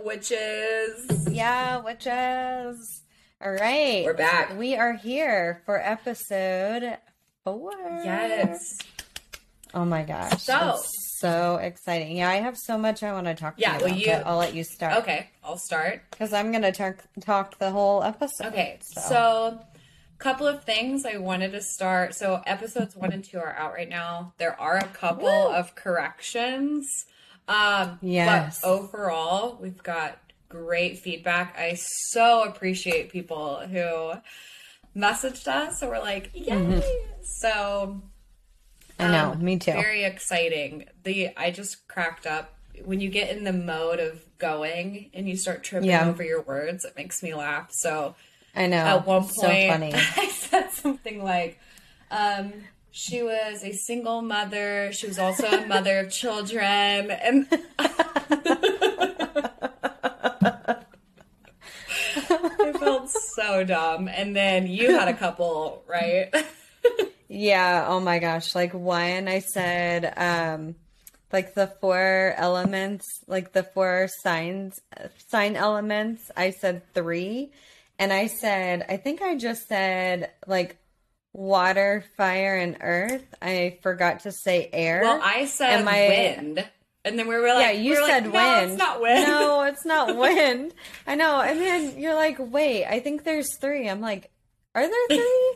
Up, witches. Yeah, witches. All right. We're back. We are here for episode four. Yes. Oh my gosh. So- so exciting. Yeah, I have so much I want to talk to Yeah, you well, about, you- I'll let you start. Okay, I'll start. Because I'm going to talk, talk the whole episode. Okay, so couple of things I wanted to start. So episodes one and two are out right now. There are a couple Woo. of corrections. Um Yes. but overall we've got great feedback. I so appreciate people who messaged us and were like, Yay! So I know, um, me too. Very exciting. The I just cracked up when you get in the mode of going and you start tripping Yeah. over your words. It makes me laugh. So I know. at one So point funny. I said something like, um, she was a single mother. She was also a mother of children, and I felt so dumb. And then you had a couple, right? Yeah, oh my gosh. Like one I said um like the four elements, like the four signs sign elements, I said 3 and I said I think I just said like water, fire and earth. I forgot to say air. well, I said I- wind, and then we were like, yeah, you we said like, wind. No, it's not wind. No, it's not wind. I know. And then you're like, wait, I think there's three. I'm like, are there three?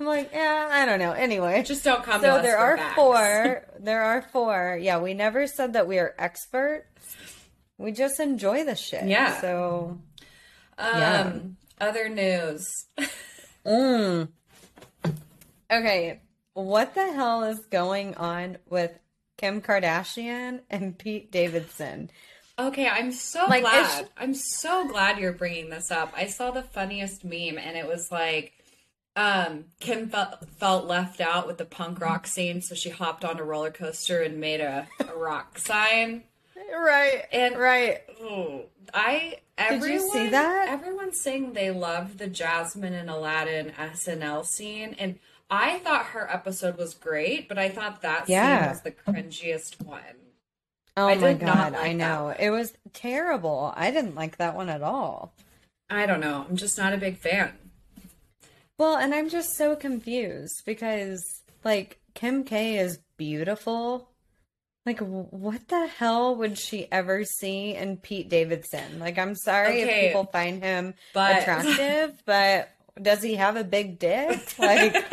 I'm like, yeah, I don't know. Anyway, Just don't come so there are facts. four. There are four. Yeah, we never said that we are experts. We just enjoy the shit. Yeah. So, Um, Yeah. other news. mm. Okay, what the hell is going on with Kim Kardashian and Pete Davidson? Okay, I'm so Like, glad. it's- I'm so glad you're bringing this up. I saw the funniest meme, and it was like, um, Kim felt felt left out with the punk rock scene, so she hopped on a roller coaster and made a, a rock sign. Right. And- right. I Did you see that? Everyone's saying they loved the Jasmine and Aladdin SNL scene, and I thought her episode was great, but I thought that Yeah. scene was the cringiest one. Oh I my god, like I know. It was terrible. I didn't like that one at all. I don't know. I'm just not a big fan. Well, and I'm just so confused because like Kim K is beautiful. Like what the hell would she ever see in Pete Davidson? Like I'm sorry Okay, if people find him but- attractive, but does he have a big dick? Like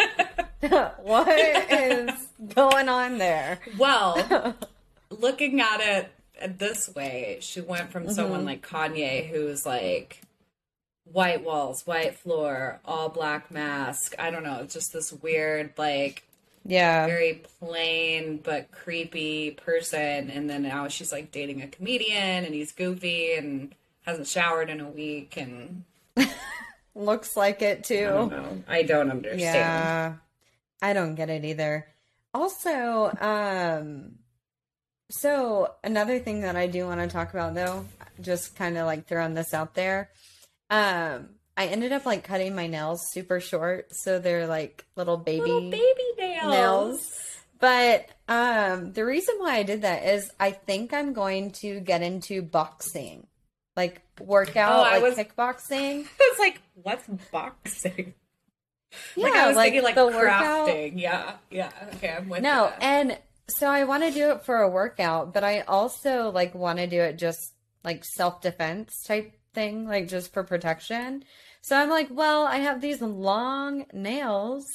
what is going on there? Well, looking at it this way, she went from mm-hmm. someone like Kanye, who's like white walls, white floor, all black mask. I don't know, just this weird, like Yeah. very plain but creepy person. And then now she's like dating a comedian, and he's goofy and hasn't showered in a week. And Looks like it too. I don't know. I don't understand. Yeah. I don't get it either. Also, um so another thing that I do want to talk about though, just kind of like throwing this out there. Um I ended up like cutting my nails super short, so they're like little baby Little baby nails. nails. But um the reason why I did that is I think I'm going to get into boxing. Like workout, Oh, I like was- kickboxing. It's like, what's boxing? like Yeah, I was like thinking like the workout- crafting. Yeah, yeah. Okay, I'm with No, you. and so I want to do it for a workout, but I also like want to do it just like self-defense type thing, like just for protection. So I'm like, well, I have these long nails.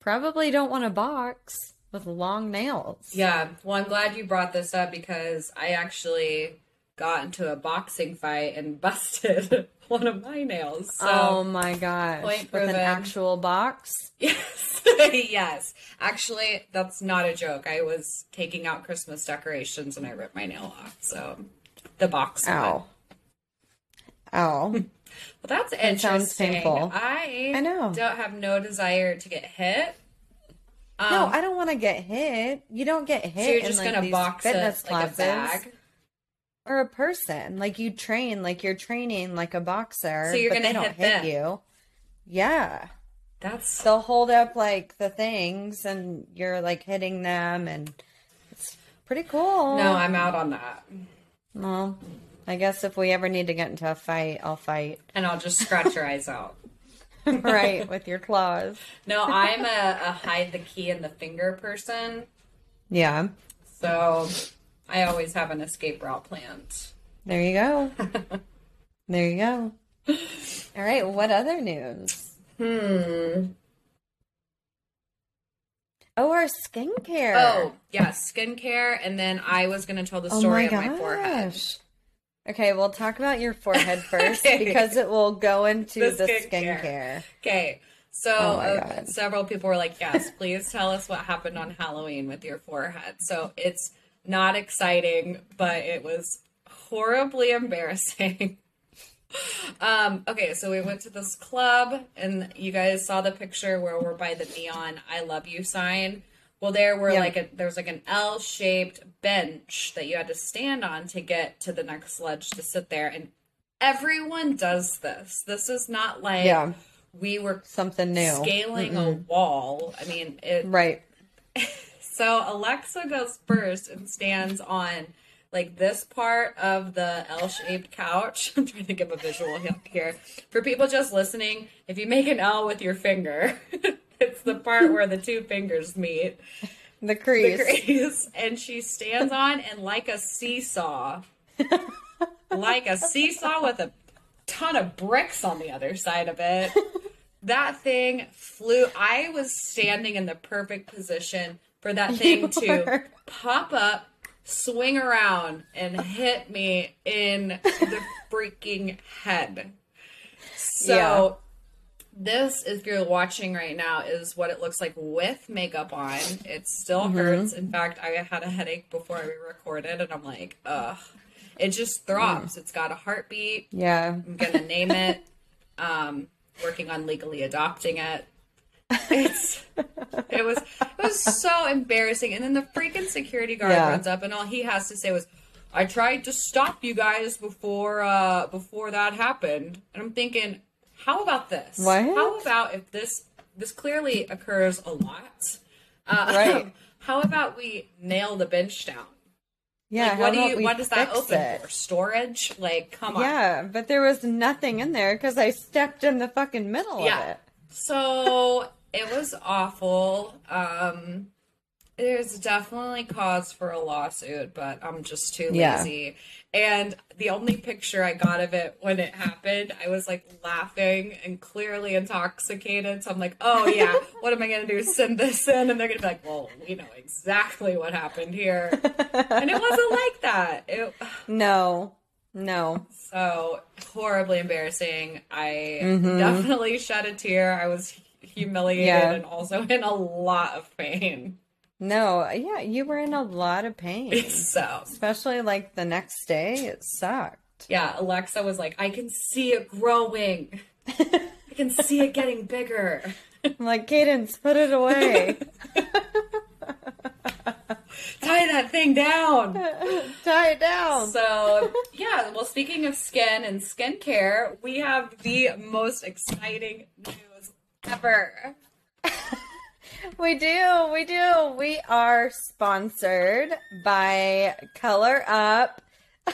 Probably don't want to box with long nails. Yeah, well, I'm glad you brought this up because I actually got into a boxing fight and busted one of my nails. So, oh my gosh. Point With an actual box. yes, yes. Actually, that's not a joke. I was taking out Christmas decorations and I ripped my nail off. So, the box. Ow. Ow. Well, that's interesting. sounds painful. I I know. don't have no desire to get hit. Um, no, I don't want to get hit. You don't get hit so you're in just like gonna box fitness it like a bag. Or a person. Like you train, like you're training like a boxer. So you're but gonna they don't hit hit you. Yeah, That's they'll hold up like the things, and you're like hitting them, and it's pretty cool. no, I'm out on that. Well, I guess if we ever need to get into a fight, I'll fight. And I'll just scratch your eyes out. right, with your claws. No, I'm a, a hide the key in the finger person. Yeah. So I always have an escape route planned. There you go. there you go. All right, what other news? Hmm. Oh, our skincare. Oh, yeah, skincare. And then I was going to tell the Oh story my of my forehead. Okay, we'll talk about your forehead first Okay. because it will go into The the, skincare. skincare. Okay. So Oh uh, several people were like, "Yes, please tell us what happened on Halloween with your forehead." So it's not exciting, but it was horribly embarrassing. um, okay, so we went to this club, and you guys saw the picture where we're by the neon "I love you" sign. Well, there were Yeah. like a there's like an L-shaped bench that you had to stand on to get to the next ledge to sit there, and everyone does this. This is not like Yeah. we were Something new. scaling a wall. I mean, it. Right. So Alexa goes first and stands on like this part of the L-shaped couch. I'm trying to give a visual here for people just listening. If you make an L with your finger, it's the part where the two fingers meet. The The crease. crease, and she stands on and like a seesaw, like a seesaw with a ton of bricks on the other side of it. That thing flew. I was standing in the perfect position for that thing to pop up, swing around, and hit me in the freaking head. So Yeah. this, if you're watching right now, is what it looks like with makeup on. It still Mm-hmm. hurts. In fact, I had a headache before we recorded, and I'm like, ugh. It just throbs. It's got a heartbeat. Yeah. I'm gonna name it. Um, working on legally adopting it. It's it was it was so embarrassing. And then the freaking security guard Yeah. runs up, and all he has to say was, "I tried to stop you guys before uh before that happened." And I'm thinking, how about this? What? How about if this this clearly occurs a lot? Uh, Right. How about we nail the bench down? Yeah. Like, what do you? What does that open it? for? Storage? Like, come on. Yeah, but there was nothing in there because I stepped in the fucking middle of it. So it was awful. Um, there's definitely cause for a lawsuit, but I'm just too Yeah. lazy. And the only picture I got of it when it happened, I was like laughing and clearly intoxicated. So I'm like, oh yeah, what am I going to do? Send this in? And they're going to be like, well, we know exactly what happened here. And it wasn't like that. It, No, no. so horribly embarrassing. I Mm-hmm. definitely shed a tear. I was humiliated Yeah. and also in a lot of pain. No, yeah, you were in a lot of pain. So, Especially like the next day, it sucked. yeah, Alexa was like, I can see it growing. I can see it getting bigger. I'm like, Cadence, put it away. Tie that thing down. Tie it down. So, yeah, well, speaking of skin and skincare, we have the most exciting news ever. We do, we do. We are sponsored by Color Up.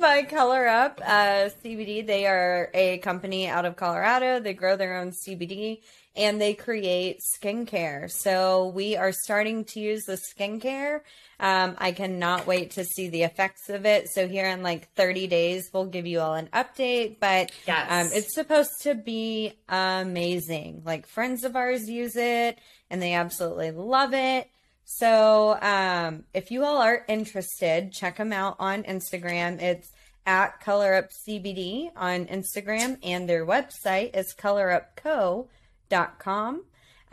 by Color Up uh, CBD. They are a company out of Colorado. They grow their own CBD and they create skincare. So we are starting to use the skincare. Um, I cannot wait to see the effects of it. So here in like 30 days, we'll give you all an update. But Yes. um, it's supposed to be amazing. Like friends of ours use it and they absolutely love it. So um, if you all are interested, check them out on Instagram. It's at Color Up CBD on Instagram, and their website is colorupco.com.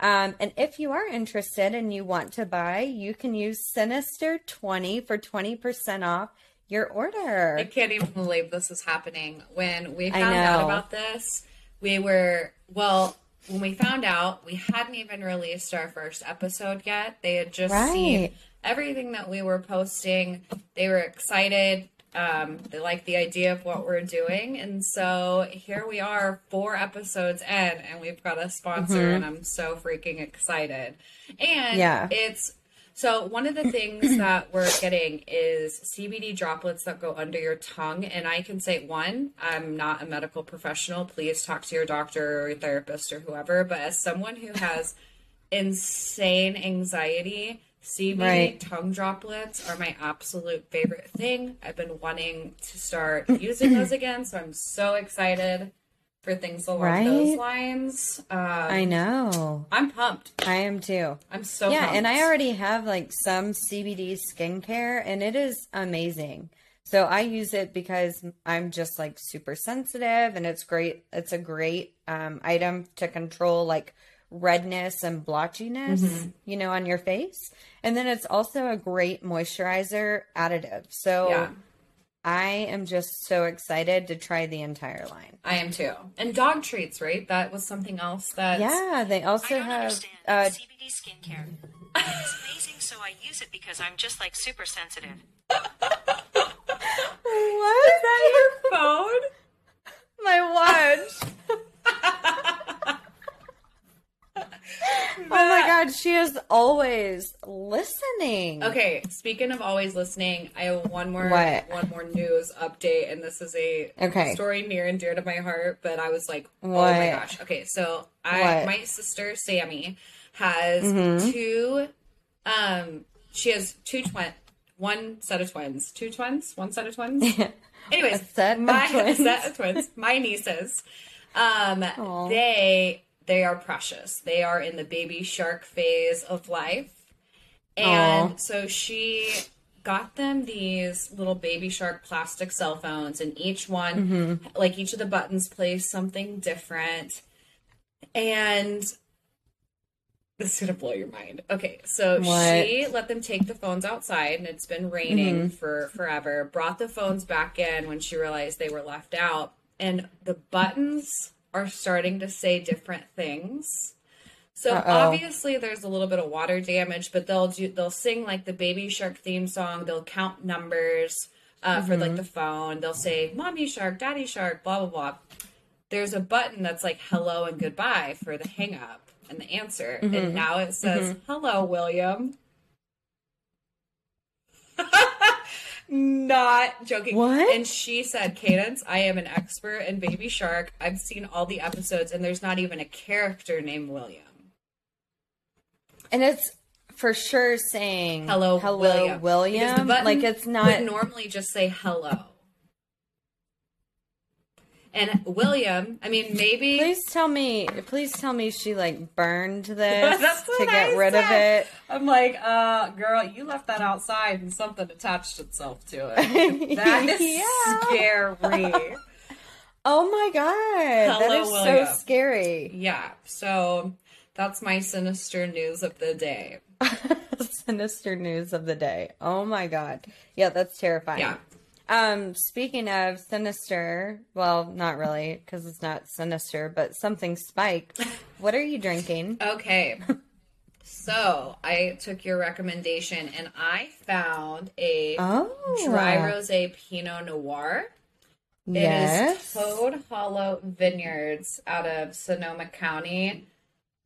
Um, and if you are interested and you want to buy, you can use Sinister20 for 20% off your order. I can't even believe this is happening. When we found out about this, we were, well, when we found out, we hadn't even released our first episode yet. They had just seen everything that we were posting. They were excited. Um, they like the idea of what we're doing. And so here we are, four episodes in, and we've got a sponsor, and I'm so freaking excited. And Yeah. it's So one of the things that we're getting is CBD droplets that go under your tongue, and I can say one, I'm not a medical professional. Please talk to your doctor or your therapist or whoever. But as someone who has insane anxiety, CBD Right. tongue droplets are my absolute favorite thing. I've been wanting to start using those again, so I'm so excited for things along those lines. Um, I know. I'm pumped. I am too. I'm so yeah, pumped. and I already have like some CBD skincare and it is amazing. So I use it because I'm just like super sensitive and it's great. It's a great um, item to control like redness and blotchiness, Mm-hmm. you know, on your face. And then it's also a great moisturizer additive. So yeah. I am just so excited to try the entire line. I am too. And dog treats, right? That was something else that Yeah, they also don't have uh, CBD skincare. It's amazing, so I use it because I'm just like super sensitive. what? Is that your phone? my watch. oh my god, she is always listening. Okay, speaking of always listening, I have one more What? one more news update, and this is a Okay. story near and dear to my heart. But I was like, oh my gosh. Okay, so I What? my sister Sammy has Mm-hmm. two. Um, she has two twin, one set of twins, two twins, one set of twins. Anyways, A set of my twins. set of twins, my nieces. Um, Aw. they they are precious. They are in the baby shark phase of life, and Aw. so she got them these little baby shark plastic cell phones, and each one, Mm-hmm. like each of the buttons, plays something different, and. This is gonna blow your mind. Okay, so What? she let them take the phones outside, and it's been raining Mm-hmm. for forever. Brought the phones back in when she realized they were left out, and the buttons are starting to say different things. So Uh-oh. obviously there's a little bit of water damage, but they'll do they'll sing like the Baby Shark theme song. They'll count numbers uh, for Mm-hmm. like the phone. They'll say Mommy Shark, Daddy Shark, blah blah blah. There's a button that's like hello and goodbye for the hang up and the answer, Mm-hmm. and now it says hello William. Not joking. What? And she said, Cadence, I am an expert in Baby Shark. I've seen all the episodes, and there's not even a character named William. And it's for sure saying Hello, hello, William. William. Because the button like it's not. would normally just say hello. And William, I mean, maybe Please tell me. Please tell me she like burned this to get I rid of it. I'm like, uh, girl, you left that outside and something attached itself to it. That is scary. Oh my god, that Hello, is William. so scary. yeah. So that's my sinister news of the day. Sinister news of the day. Oh my god. Yeah, that's terrifying. Yeah. Um, speaking of sinister, well, not really, because it's not sinister, but something spiked. What are you drinking? Okay. So I took your recommendation and I found a Oh, dry rosé Pinot Noir. It is yes. Toad Hollow Vineyards out of Sonoma County,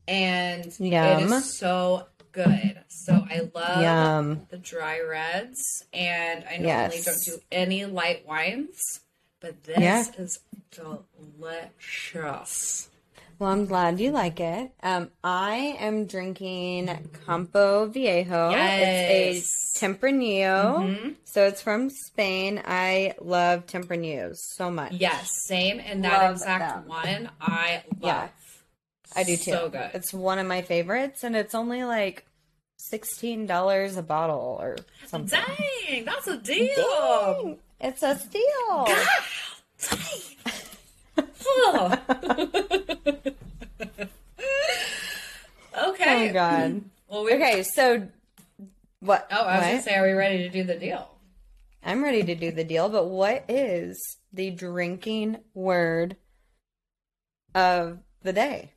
and it Yum. is so good. So I love Yum. the dry reds, and I normally Yes. don't do any light wines, but this Yeah. is delicious. Well, I'm glad you like it. Um, I am drinking Campo Viejo. Yes. It's a Tempranillo. So it's from Spain. I love Tempranos so much. Yes, same, and that Love exact them. one I love. Yeah. I do too. So good. It's one of my favorites, and it's only like sixteen dollars a bottle or something. Dang, that's a deal. Dang, it's a steal. Oh. okay. Oh God. Well, we, Okay, so what? Oh, I was what? gonna say, are we ready to do the deal? I'm ready to do the deal, but what is the drinking word of the day?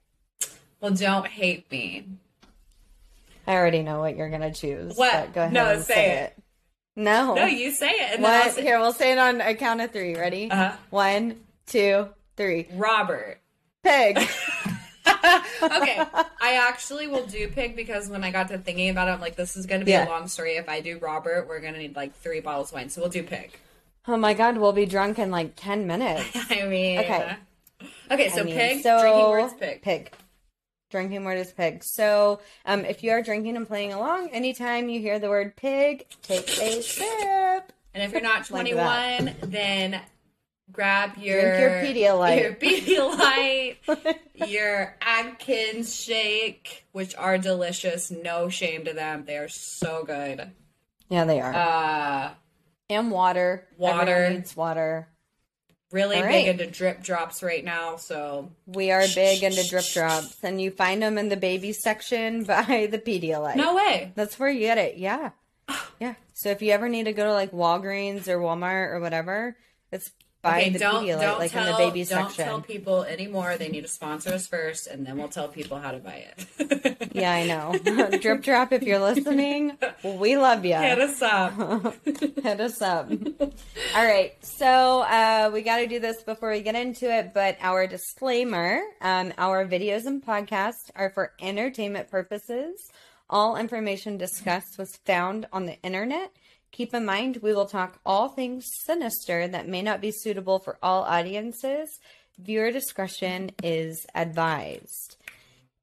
Well, don't hate me. I already know what you're gonna choose. What? Go ahead No, and say say it. it. No. No, you say it, and What? say, Here, we'll say it on a count of three. Ready? Uh-huh. One, two, three. Robert. Pig. okay, I actually will do pig because when I got to thinking about it, I'm like, this is going to be Yeah. a long story. If I do Robert, we're going to need like three bottles of wine. So we'll do pig. Oh my god, we'll be drunk in like 10 minutes. I mean, Okay. Okay, so I mean, pig, so- drinking words pig. Pig. Drinking word is pig. So, um, if you are drinking and playing along, anytime you hear the word pig, take a sip. And if you're not Like 21, then grab your your Pedialyte. your Pedialyte, your Atkins shake, which are delicious. No shame to them; they are so good. Yeah, they are. Uh, and water. water. Everyone needs water. Really All big into drip drops right now. So We are big into drip drops, and you find them in the baby section by the Pedialyte. no way. That's where you get it. Yeah. Yeah. So if you ever need to go to like Walgreens or Walmart or whatever, it's by Okay, the don't Pedialyte, don't like tell in the baby don't section. tell people anymore. They need to sponsor us first, and then we'll tell people how to buy it. Yeah, I know. Drip Drop, if you're listening, we love you. Hit us up. Hit us up. All right. So uh, we got to do this before we get into it. But our disclaimer um, our videos and podcasts are for entertainment purposes. All information discussed was found on the internet. Keep in mind, we will talk all things sinister that may not be suitable for all audiences. Viewer discretion is advised.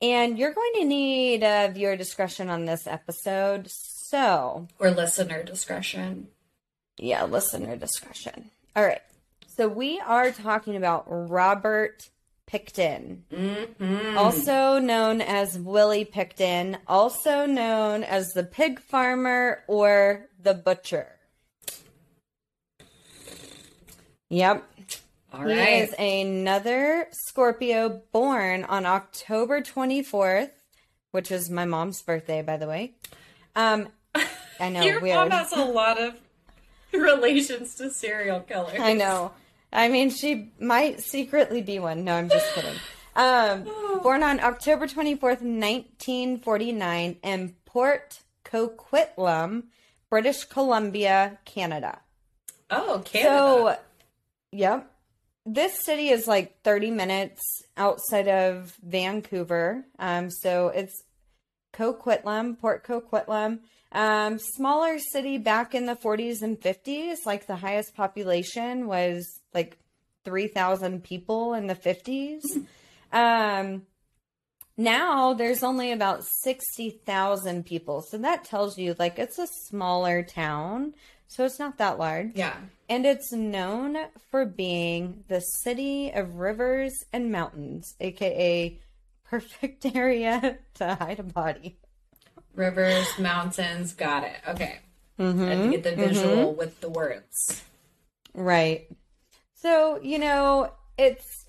And you're going to need uh, viewer discretion on this episode. So, or listener discretion. yeah, listener discretion. All right. So we are talking about Robert Pickton, also known as Willie Pickton, also known as the pig farmer or the butcher. Yep. All He right. is another Scorpio born on October 24th, which is my mom's birthday, by the way. Um, I know, Your weird. mom has a lot of relations to serial killers. I know. I mean, she might secretly be one. No, I'm just kidding. Um, born on October 24th, 1949, in Port Coquitlam, British Columbia, Canada. Oh, Canada. So, yep. This city is like 30 minutes outside of Vancouver. Um, so it's Coquitlam, Port Coquitlam. Um, smaller city back in the 40s and 50s. Like the highest population was like 3,000 people in the 50s. Um, now there's only about 60,000 people. So that tells you like it's a smaller town. So it's not that large. yeah. And it's known for being the city of rivers and mountains, aka perfect area to hide a body. Rivers, mountains, got it. Okay. Mm-hmm. I have to get the visual with the words. Right. So, you know, it's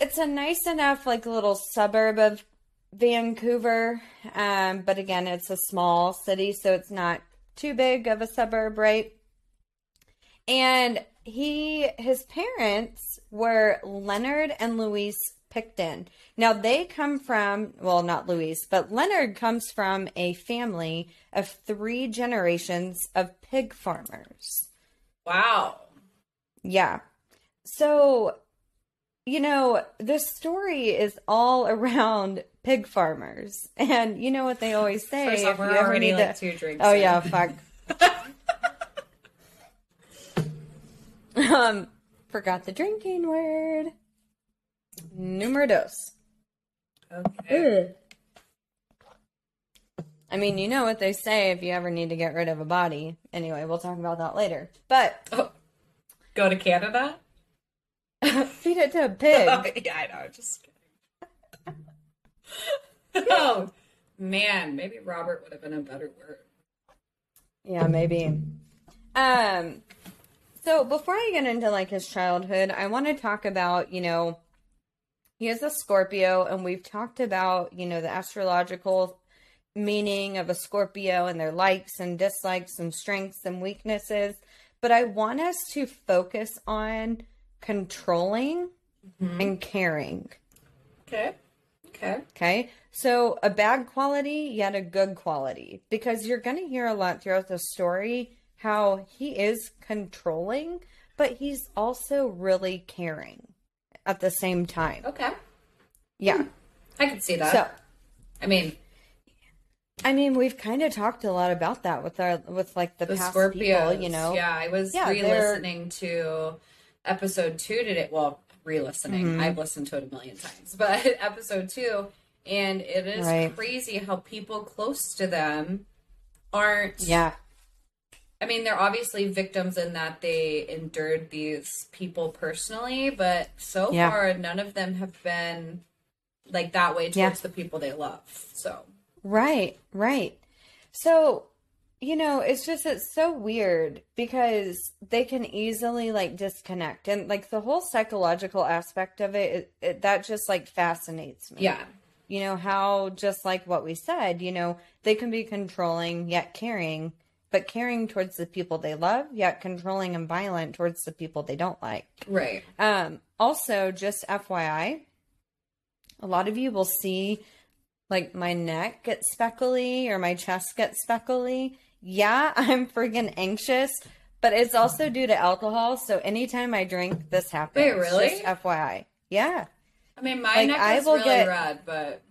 it's a nice enough like little suburb of Vancouver. Um, but again, it's a small city, so it's not too big of a suburb, right? And he his parents were Leonard and Louise Pickton. Now they come from well, not Louise, but Leonard comes from a family of three generations of pig farmers. Wow. Yeah. So, you know, the story is all around pig farmers. And you know what they always say? First off, we're you already need like to- two drinks. Oh in. yeah, fuck. um, forgot the drinking word. Numero dos. Okay. I mean, you know what they say if you ever need to get rid of a body. Anyway, we'll talk about that later. But Oh, go to Canada? feed it to a pig. Oh, yeah, I know. Just kidding. oh, man. Maybe Robert would have been a better word. Yeah, maybe. Um so before I get into like his childhood, I want to talk about, you know, he is a Scorpio and we've talked about, you know, the astrological meaning of a Scorpio and their likes and dislikes and strengths and weaknesses, but I want us to focus on controlling mm-hmm. and caring. Okay. Okay. Okay. So a bad quality, yet a good quality. Because you're going to hear a lot throughout the story how he is controlling, but he's also really caring at the same time. Okay. Yeah. I can see that. So, I mean, I mean, we've kind of talked a lot about that with our with like the, the past Scorpios. people, you know. Yeah, I was Yeah, they're- re-listening to episode two today. Well, re-listening. Mm-hmm. I've listened to it a million times, but episode two, and it is Right. crazy how people close to them aren't. Yeah. I mean, they're obviously victims in that they endured these people personally, but so Yeah. far, none of them have been like that way towards Yeah. the people they love. So, Right, right. So, you know, it's just it's so weird because they can easily like disconnect and like the whole psychological aspect of it, it, it that just like fascinates me. yeah. You know, how just like what we said, you know, they can be controlling yet caring, but caring towards the people they love, yet controlling and violent towards the people they don't like. Right. Um, also, just FYI, a lot of you will see like my neck get speckly or my chest get speckly. Yeah, I'm freaking anxious, but it's also due to alcohol. So anytime I drink, this happens. Wait, really? Just FYI. Yeah. I mean, my Like, neck I is will really get- red, but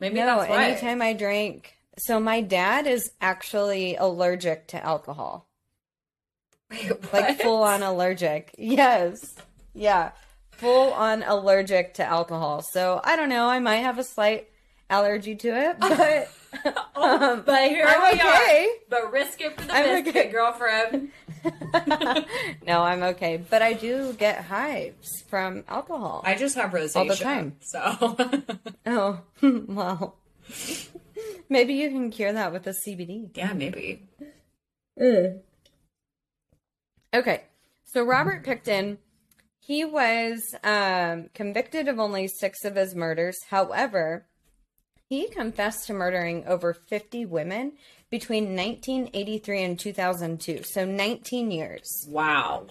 maybe no, that's why. anytime I drink. So my dad is actually allergic to alcohol. Wait, Like full on allergic. Yes. Yeah. Full on allergic to alcohol. So I don't know. I might have a slight allergy to it, but um, But here I'm we okay. are. But risk it for the I'm biscuit, okay. girlfriend. no, I'm okay. But I do get hives from alcohol. I just have rosacea. All the time. So oh, well. Maybe you can cure that with a CBD. yeah, maybe. Okay. So Robert Pickton, he was um, convicted of only six of his murders. However, he confessed to murdering over 50 women between 1983 and 2002. So 19 years. Wow.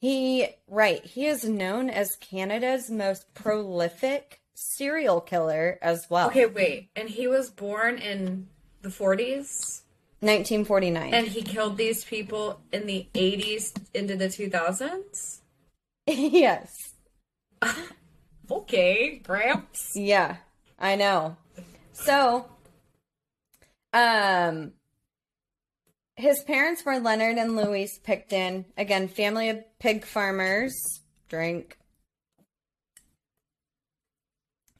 He, right, he is known as Canada's most prolific serial killer as well. Okay, wait. And he was born in the 40s, 1949. and he killed these people in the 80s into the 2000s. yes. Okay, Gramps. Yeah, I know. So, um, his parents were Leonard and Louise Pickton. Again, family of pig farmers. Drink.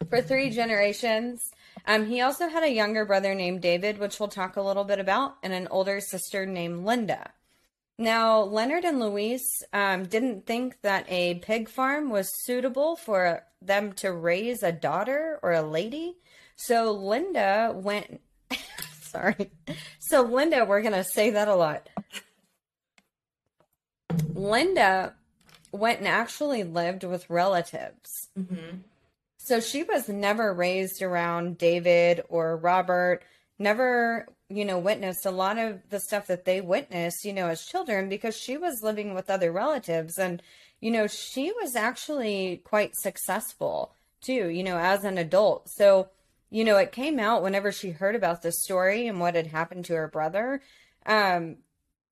For three generations. Um, he also had a younger brother named David, which we'll talk a little bit about, and an older sister named Linda. Now, Leonard and Louise um, didn't think that a pig farm was suitable for them to raise a daughter or a lady. So Linda went. Sorry. So Linda, we're going to say that a lot. Linda went and actually lived with relatives. So she was never raised around David or Robert, never, you know, witnessed a lot of the stuff that they witnessed, you know, as children because she was living with other relatives. And, you know, she was actually quite successful too, you know, as an adult. So, you know, it came out whenever she heard about this story and what had happened to her brother. Um,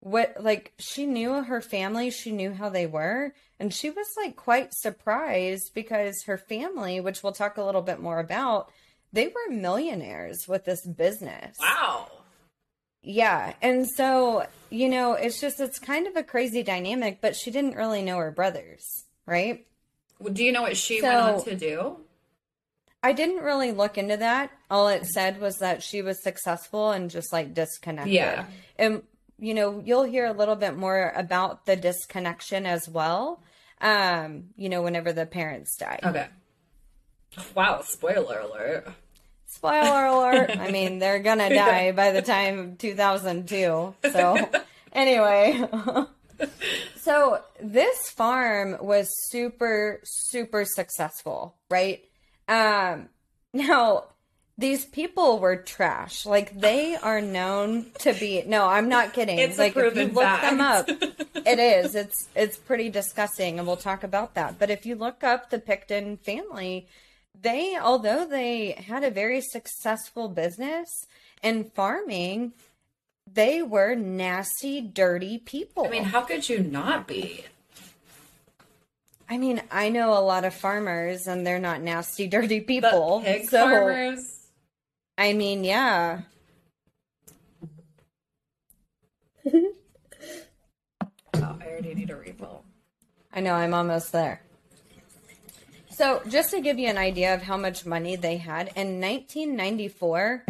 what like she knew her family she knew how they were and she was like quite surprised because her family which we'll talk a little bit more about they were millionaires with this business Wow. yeah and so you know it's just it's kind of a crazy dynamic but she didn't really know her brothers right Well, Do you know what she So- went on to do? i didn't really look into that all it said was that she was successful and just like disconnected Yeah. and you know you'll hear a little bit more about the disconnection as well um you know whenever the parents die. Okay. Wow, spoiler alert. spoiler alert. I mean they're gonna die by the time 2002 so anyway. So this farm was super super successful right? Um now these people were trash like they are known to be no i'm not kidding It's a like if you look them up fact. it is it's it's pretty disgusting and we'll talk about that but if you look up the pickton family they although they had a very successful business in farming they were nasty dirty people I mean, how could you not be? I mean, I know a lot of farmers and they're not nasty, dirty But people. pig so, farmers. I mean, yeah. Oh, I already need a refill. I know, I'm almost there. So, just to give you an idea of how much money they had, in 1994,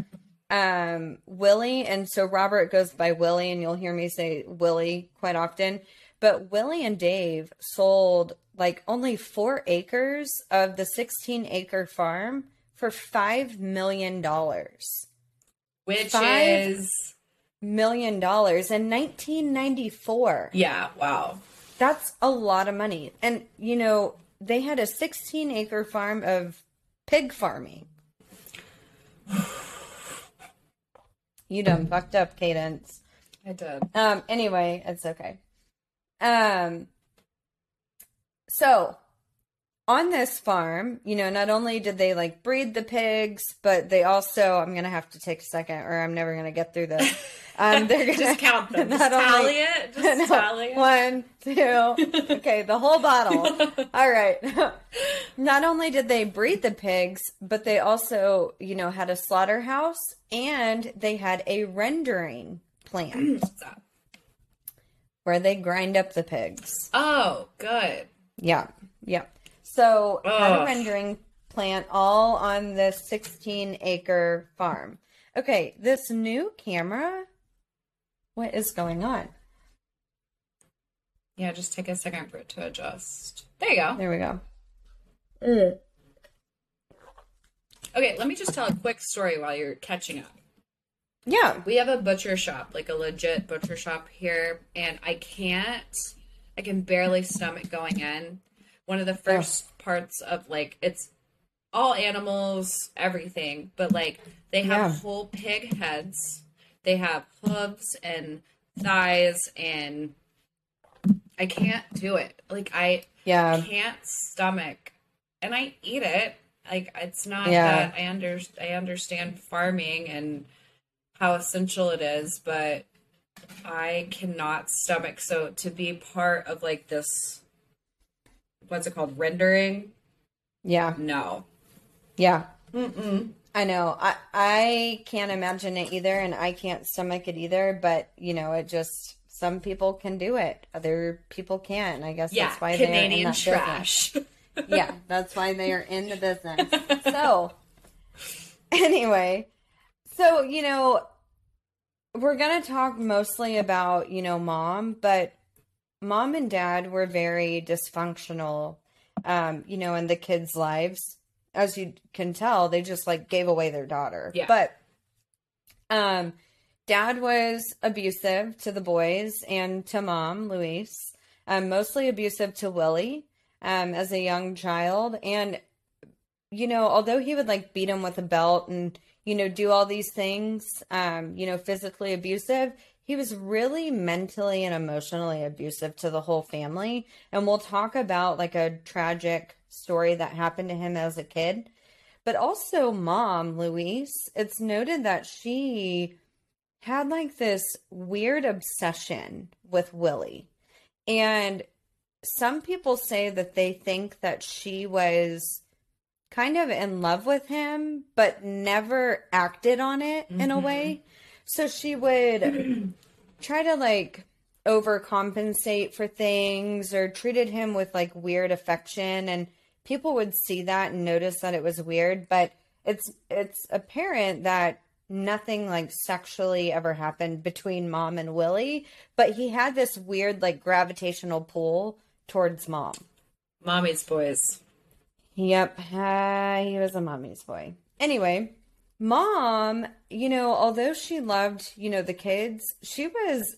um, Willie, and so Robert goes by Willie, and you'll hear me say Willie quite often, but Willie and Dave sold like only four acres of the 16 acre farm for $5 million. Which Five? is Million dollars in 1994. yeah, wow. That's a lot of money. And, you know, they had a 16 acre farm of pig farming. You done fucked up, Cadence. I did. Um, anyway, it's okay. Um, so on this farm, you know, not only did they like breed the pigs, but they also, I'm going to have to take a second or I'm never going to get through this. Um, they're going to Just count them. Just not only- tally it. Just No, tally it. One, two, okay, the whole bottle. All right. Not only did they breed the pigs, but they also, you know, had a slaughterhouse and they had a rendering plant where they grind up the pigs. Oh, good. Yeah, yeah. So had a rendering plant all on this 16 acre farm. Okay, this new camera. What is going on? Yeah, just take a second for it to adjust. There you go. There we go. Okay, let me just tell a quick story while you're catching up. Yeah. We have a butcher shop, like a legit butcher shop here, and I can't, I can barely stomach going in. One of the first parts of like, it's all animals, everything, but like they have Yeah. whole pig heads, they have hooves and thighs, and I can't do it. Like, I Yeah. can't stomach, and I eat it. Like, it's not Yeah. that I under I understand farming and how essential it is, but I cannot stomach. So to be part of like this, what's it called, rendering? Yeah. No. Yeah. Mm-mm. I know. I I can't imagine it either, and I can't stomach it either. But you know, it just some people can do it, other people can't. I guess Yeah, that's why they're in Canadian that business. trash. yeah, that's why they are in the business. So, anyway, so, you know, we're going to talk mostly about, you know, mom, but mom and dad were very dysfunctional, um, you know, in the kids' lives. As you can tell, they just like gave away their daughter. Yeah. But, um, dad was abusive to the boys and to mom, Louise, um, mostly abusive to Willie um, as a young child. And, you know, although he would like beat him with a belt and, you know, do all these things, um, you know, physically abusive, he was really mentally and emotionally abusive to the whole family. And we'll talk about like a tragic story that happened to him as a kid. But also, mom, Louise, it's noted that she had like this weird obsession with Willie. And some people say that they think that she was kind of in love with him, but never acted on it in a mm-hmm. way. So she would try to like overcompensate for things or treated him with like weird affection and people would see that and notice that it was weird, but it's it's apparent that nothing like sexually ever happened between mom and Willie, but he had this weird like gravitational pull towards mom. Mommy's boys. Yep, uh, he was a mommy's boy. Anyway, mom, you know, although she loved, you know, the kids, she was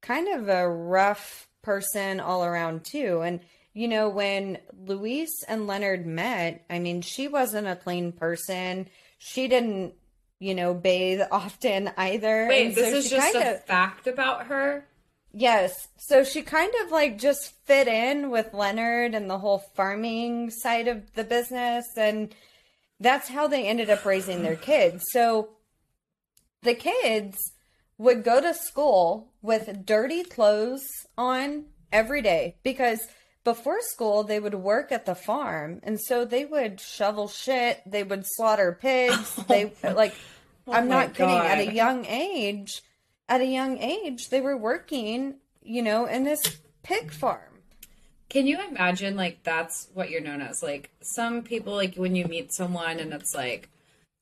kind of a rough person all around too. And, you know, when Louise and Leonard met, I mean, she wasn't a clean person. She didn't, you know, bathe often either. Wait, And this so is just a of- fact about her? Yes. So she kind of like just fit in with Leonard and the whole farming side of the business. And that's how they ended up raising their kids. So the kids would go to school with dirty clothes on every day because before school they would work at the farm. And so they would shovel shit. They would slaughter pigs. Oh they like i'm Oh my not kidding. At a young age at a young age they were working you know in this pig farm Can you imagine like that's what you're known as? Like some people like when you meet someone and it's like,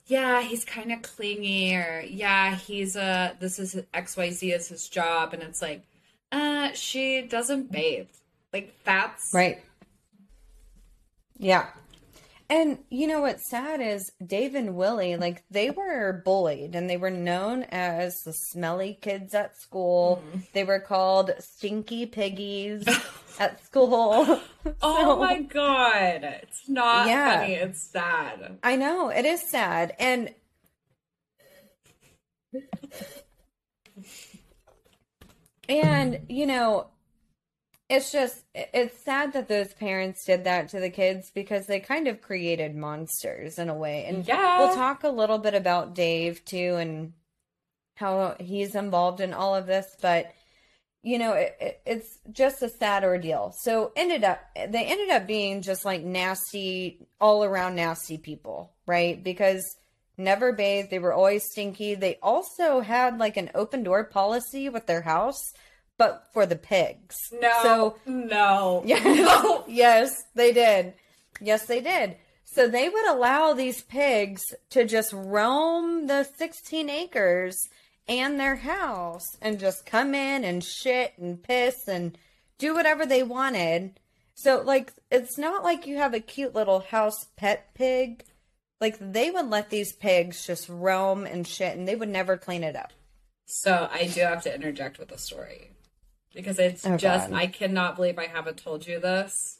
yeah, he's kind of clingy or yeah, he's uh this is XYZ is his job and it's like, uh she doesn't bathe. Like that's Right. Yeah. And you know what's sad is Dave and Willie, like they were bullied and they were known as the smelly kids at school. Mm. They were called stinky piggies at school. Oh my god. It's not Yeah. funny, it's sad. I know, it is sad. And and you know, it's just it's sad that those parents did that to the kids because they kind of created monsters in a way. And Yeah. we'll talk a little bit about Dave too and how he's involved in all of this, but you know, it, it, it's just a sad ordeal. So ended up they ended up being just like nasty, all around nasty people, right? Because never bathed, they were always stinky. They also had like an open door policy with their house, but for the pigs. No. So no. yeah. No. yes, they did. Yes, they did. So they would allow these pigs to just roam the 16 acres and their house and just come in and shit and piss and do whatever they wanted. So, like, it's not like you have a cute little house pet pig. Like, they would let these pigs just roam and shit and they would never clean it up. So I do have to interject with a story. Because it's Oh, just God. I cannot believe I haven't told you this.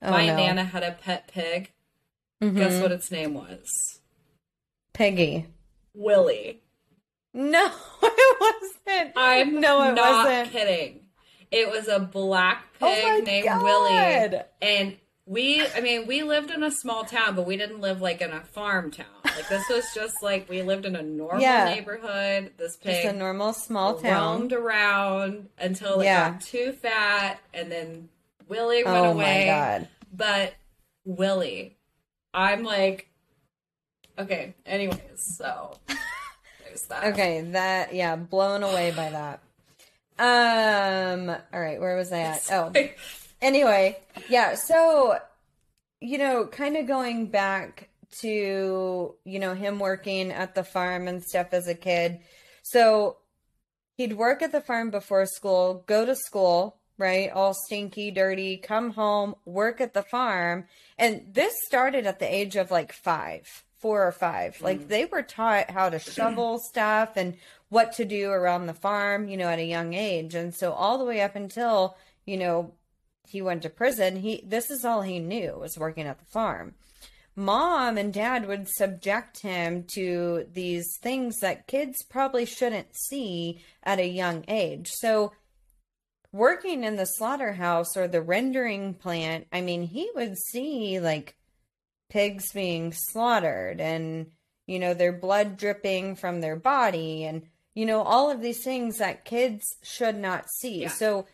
Oh, My no. nana had a pet pig. Mhm. Guess what its name was? Peggy. Willie. No, it wasn't. I'm no, it not wasn't. kidding. It was a black Oh pig my named God. Willie. And we, I mean, we lived in a small town, but we didn't live like in a farm town. Like this was just like we lived in a normal Yeah. neighborhood. This Just pig a normal small town. roamed around until it Yeah. got too fat, and then Willie went away. Oh away. my god. But Willie, I'm like, okay. Anyways, so there's that. Okay, that yeah, blown away by that. Um, all right, where was I at? Oh, anyway, yeah, so you know, kind of going back to, you know, him working at the farm and stuff as a kid. So he'd work at the farm before school, go to school, right? All stinky, dirty, come home, work at the farm. And this started at the age of like five, four or five. Like mm. they were taught how to shovel stuff and what to do around the farm, you know, at a young age. And so all the way up until, you know, he went to prison, he this is all he knew was working at the farm. Mom and dad would subject him to these things that kids probably shouldn't see at a young age. So working in the slaughterhouse or the rendering plant, I mean, he would see like pigs being slaughtered and you know their blood dripping from their body and you know all of these things that kids should not see. Yeah. So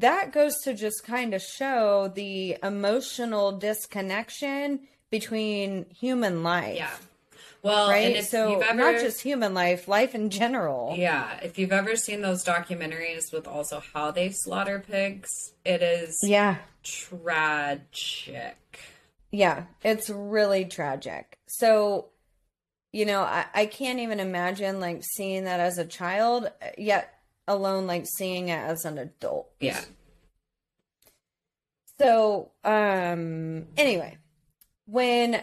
that goes to just kind of show the emotional disconnection between human life. Yeah. Well, Right? and if so you've ever, not just human life, life in general. yeah, if you've ever seen those documentaries with also how they slaughter pigs, it is Yeah. tragic. Yeah, it's really tragic. So, you know, I, I can't even imagine like seeing that as a child, yet alone like seeing it as an adult. Yeah. So, um, anyway, when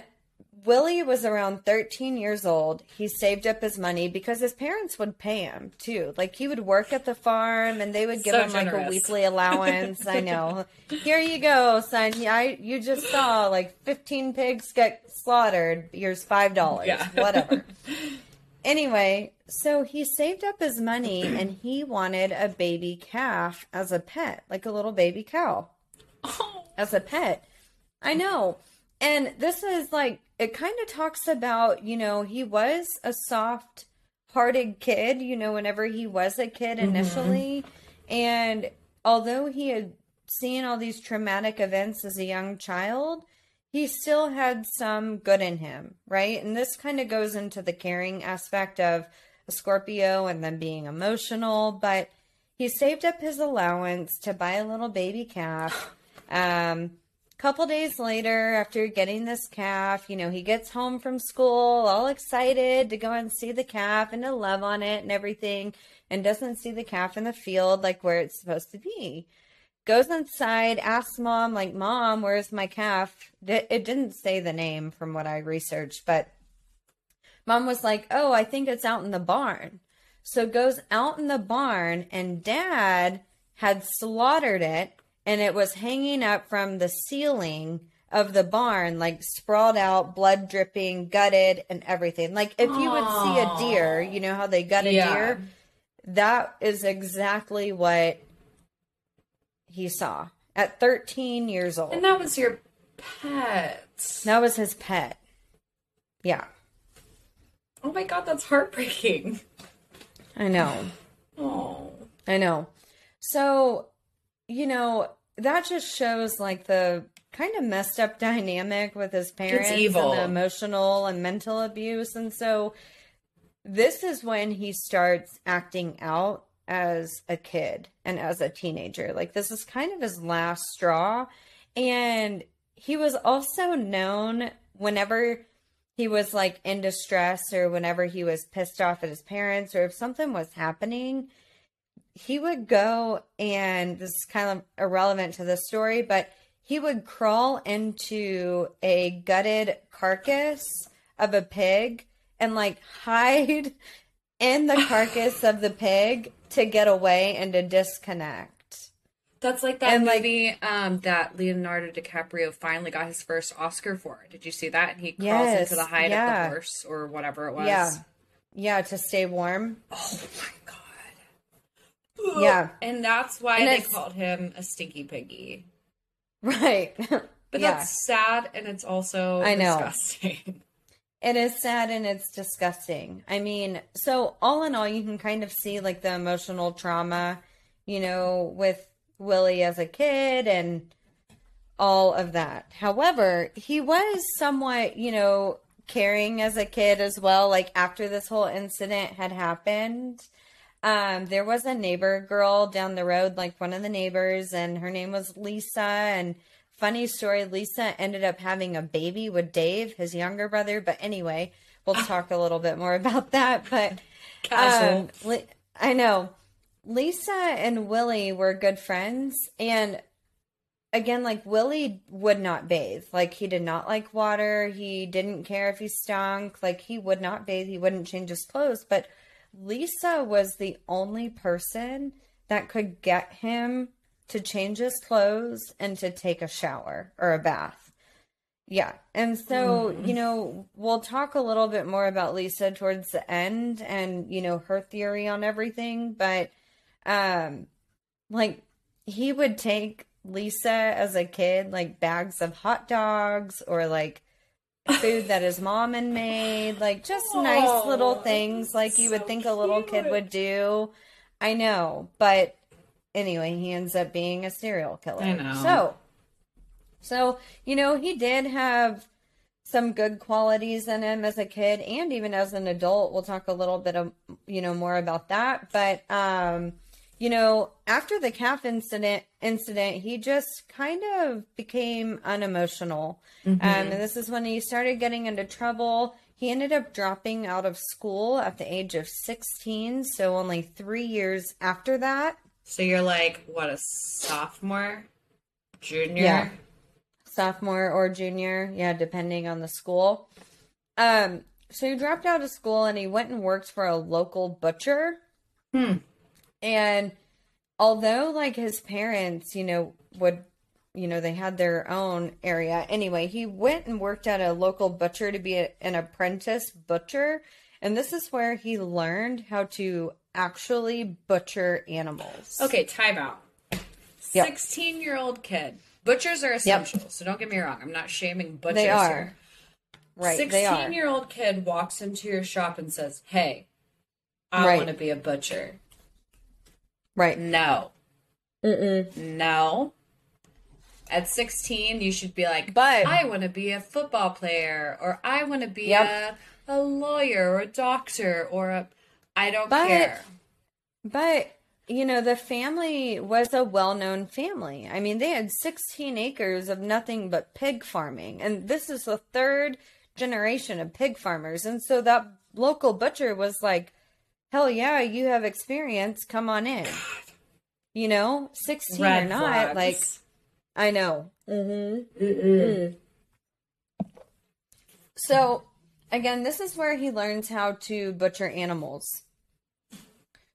Willie was around 13 years old, he saved up his money because his parents would pay him too. Like he would work at the farm and they would give So him like a weekly allowance. I know. Here you go, son. Yeah, I, you just saw like 15 pigs get slaughtered. Here's $5. Yeah. Whatever. Anyway, so he saved up his money and he wanted a baby calf as a pet, like a little baby cow Oh, as a pet. I know. And this is like, it kind of talks about, you know, he was a soft hearted kid, you know, whenever he was a kid mm-hmm. initially. And although he had seen all these traumatic events as a young child, he still had some good in him, right? And this kind of goes into the caring aspect of a Scorpio and then being emotional, but he saved up his allowance to buy a little baby calf. Um, couple days later, after getting this calf, you know, he gets home from school all excited to go and see the calf and to love on it and everything, and doesn't see the calf in the field like where it's supposed to be. Goes inside, asks mom, like, Mom, where's my calf? It didn't say the name from what I researched, but mom was like, Oh, I think it's out in the barn. So goes out in the barn, and dad had slaughtered it and it was hanging up from the ceiling of the barn, like sprawled out, blood dripping, gutted, and everything. Like if you would see a deer, you know how they gut a Yeah. deer? That is exactly what he saw at 13 years old. And that was your pet. that was his pet. Yeah, Oh my god, that's heartbreaking. I know. Oh. I know. So, you know, that just shows like the kind of messed up dynamic with his parents evil. and the emotional and mental abuse. And so this is when he starts acting out as a kid and as a teenager. Like this is kind of his last straw. And he was also known whenever he was like in distress or whenever he was pissed off at his parents or if something was happening, he would go and this is kind of irrelevant to the story, but he would crawl into a gutted carcass of a pig and like hide in the carcass of the pig to get away and to disconnect. That's like that And, like- movie um, that Leonardo DiCaprio finally got his first Oscar for. Did you see that? And he crawls Yes, into the hide of the horse or whatever it was. Yeah. Yeah, to stay warm. Oh my god. Yeah. And that's why And they called him a stinky piggy. Right. But yeah. that's sad and it's also I know. disgusting. It is sad and it's disgusting. I mean, so all in all, you can kind of see like the emotional trauma, you know, with Willie as a kid and all of that. However, he was somewhat, you know, caring as a kid as well. Like after this whole incident had happened, um, there was a neighbor girl down the road, like one of the neighbors, and her name was Lisa. And funny story, Lisa ended up having a baby with Dave, his younger brother. But anyway, we'll talk a little bit more about that. But um, I know. Lisa and Willie were good friends. And again, like Willie would not bathe. Like he did not like water. He didn't care if he stunk. Like he would not bathe. He wouldn't change his clothes. But Lisa was the only person that could get him to change his clothes and to take a shower or a bath. Yeah. And so, you know, we'll talk a little bit more about Lisa towards the end and, you know, her theory on everything, but um like he would take Lisa as a kid like bags of hot dogs or like food that his mom had made, like just nice little things like you would so think a little kid would do. I know, but anyway, he ends up being a serial killer. I know. So so, you know, he did have some good qualities in him as a kid and even as an adult. We'll talk a little bit of, you know, more about that. But, um, you know, after the calf incident, incident, he just kind of became unemotional. Um, and this is when he started getting into trouble. He ended up dropping out of school at the age of 16. So only three years after that. So you're like, what, a sophomore? Junior? Yeah. sophomore or junior, yeah, depending on the school. Um, so he dropped out of school and he went and worked for a local butcher. Hmm. And although like his parents, you know, would you know, they had their own area. Anyway, he went and worked at a local butcher to be a, an apprentice butcher. And this is where he learned how to actually butcher animals. Okay, time out. Yep. 16 year old kid. Butchers are essential, so don't get me wrong. I'm not shaming butchers They are. here. Right, they are. 16 year old kid walks into your shop and says, Hey, I Right. want to be a butcher. Right. No. Mm-mm. No. At 16, you should be like, But- I want to be a football player, or I want to be Yep. a, a lawyer, or a doctor, or a. I don't But- care. But, you know, the family was a well known family. I mean, they had 16 acres of nothing but pig farming. And this is the third generation of pig farmers. And so that local butcher was like, hell yeah, you have experience. Come on in. You know, 16 or not, flags. like, I know. Mm-hmm. So, again, this is where he learns how to butcher animals.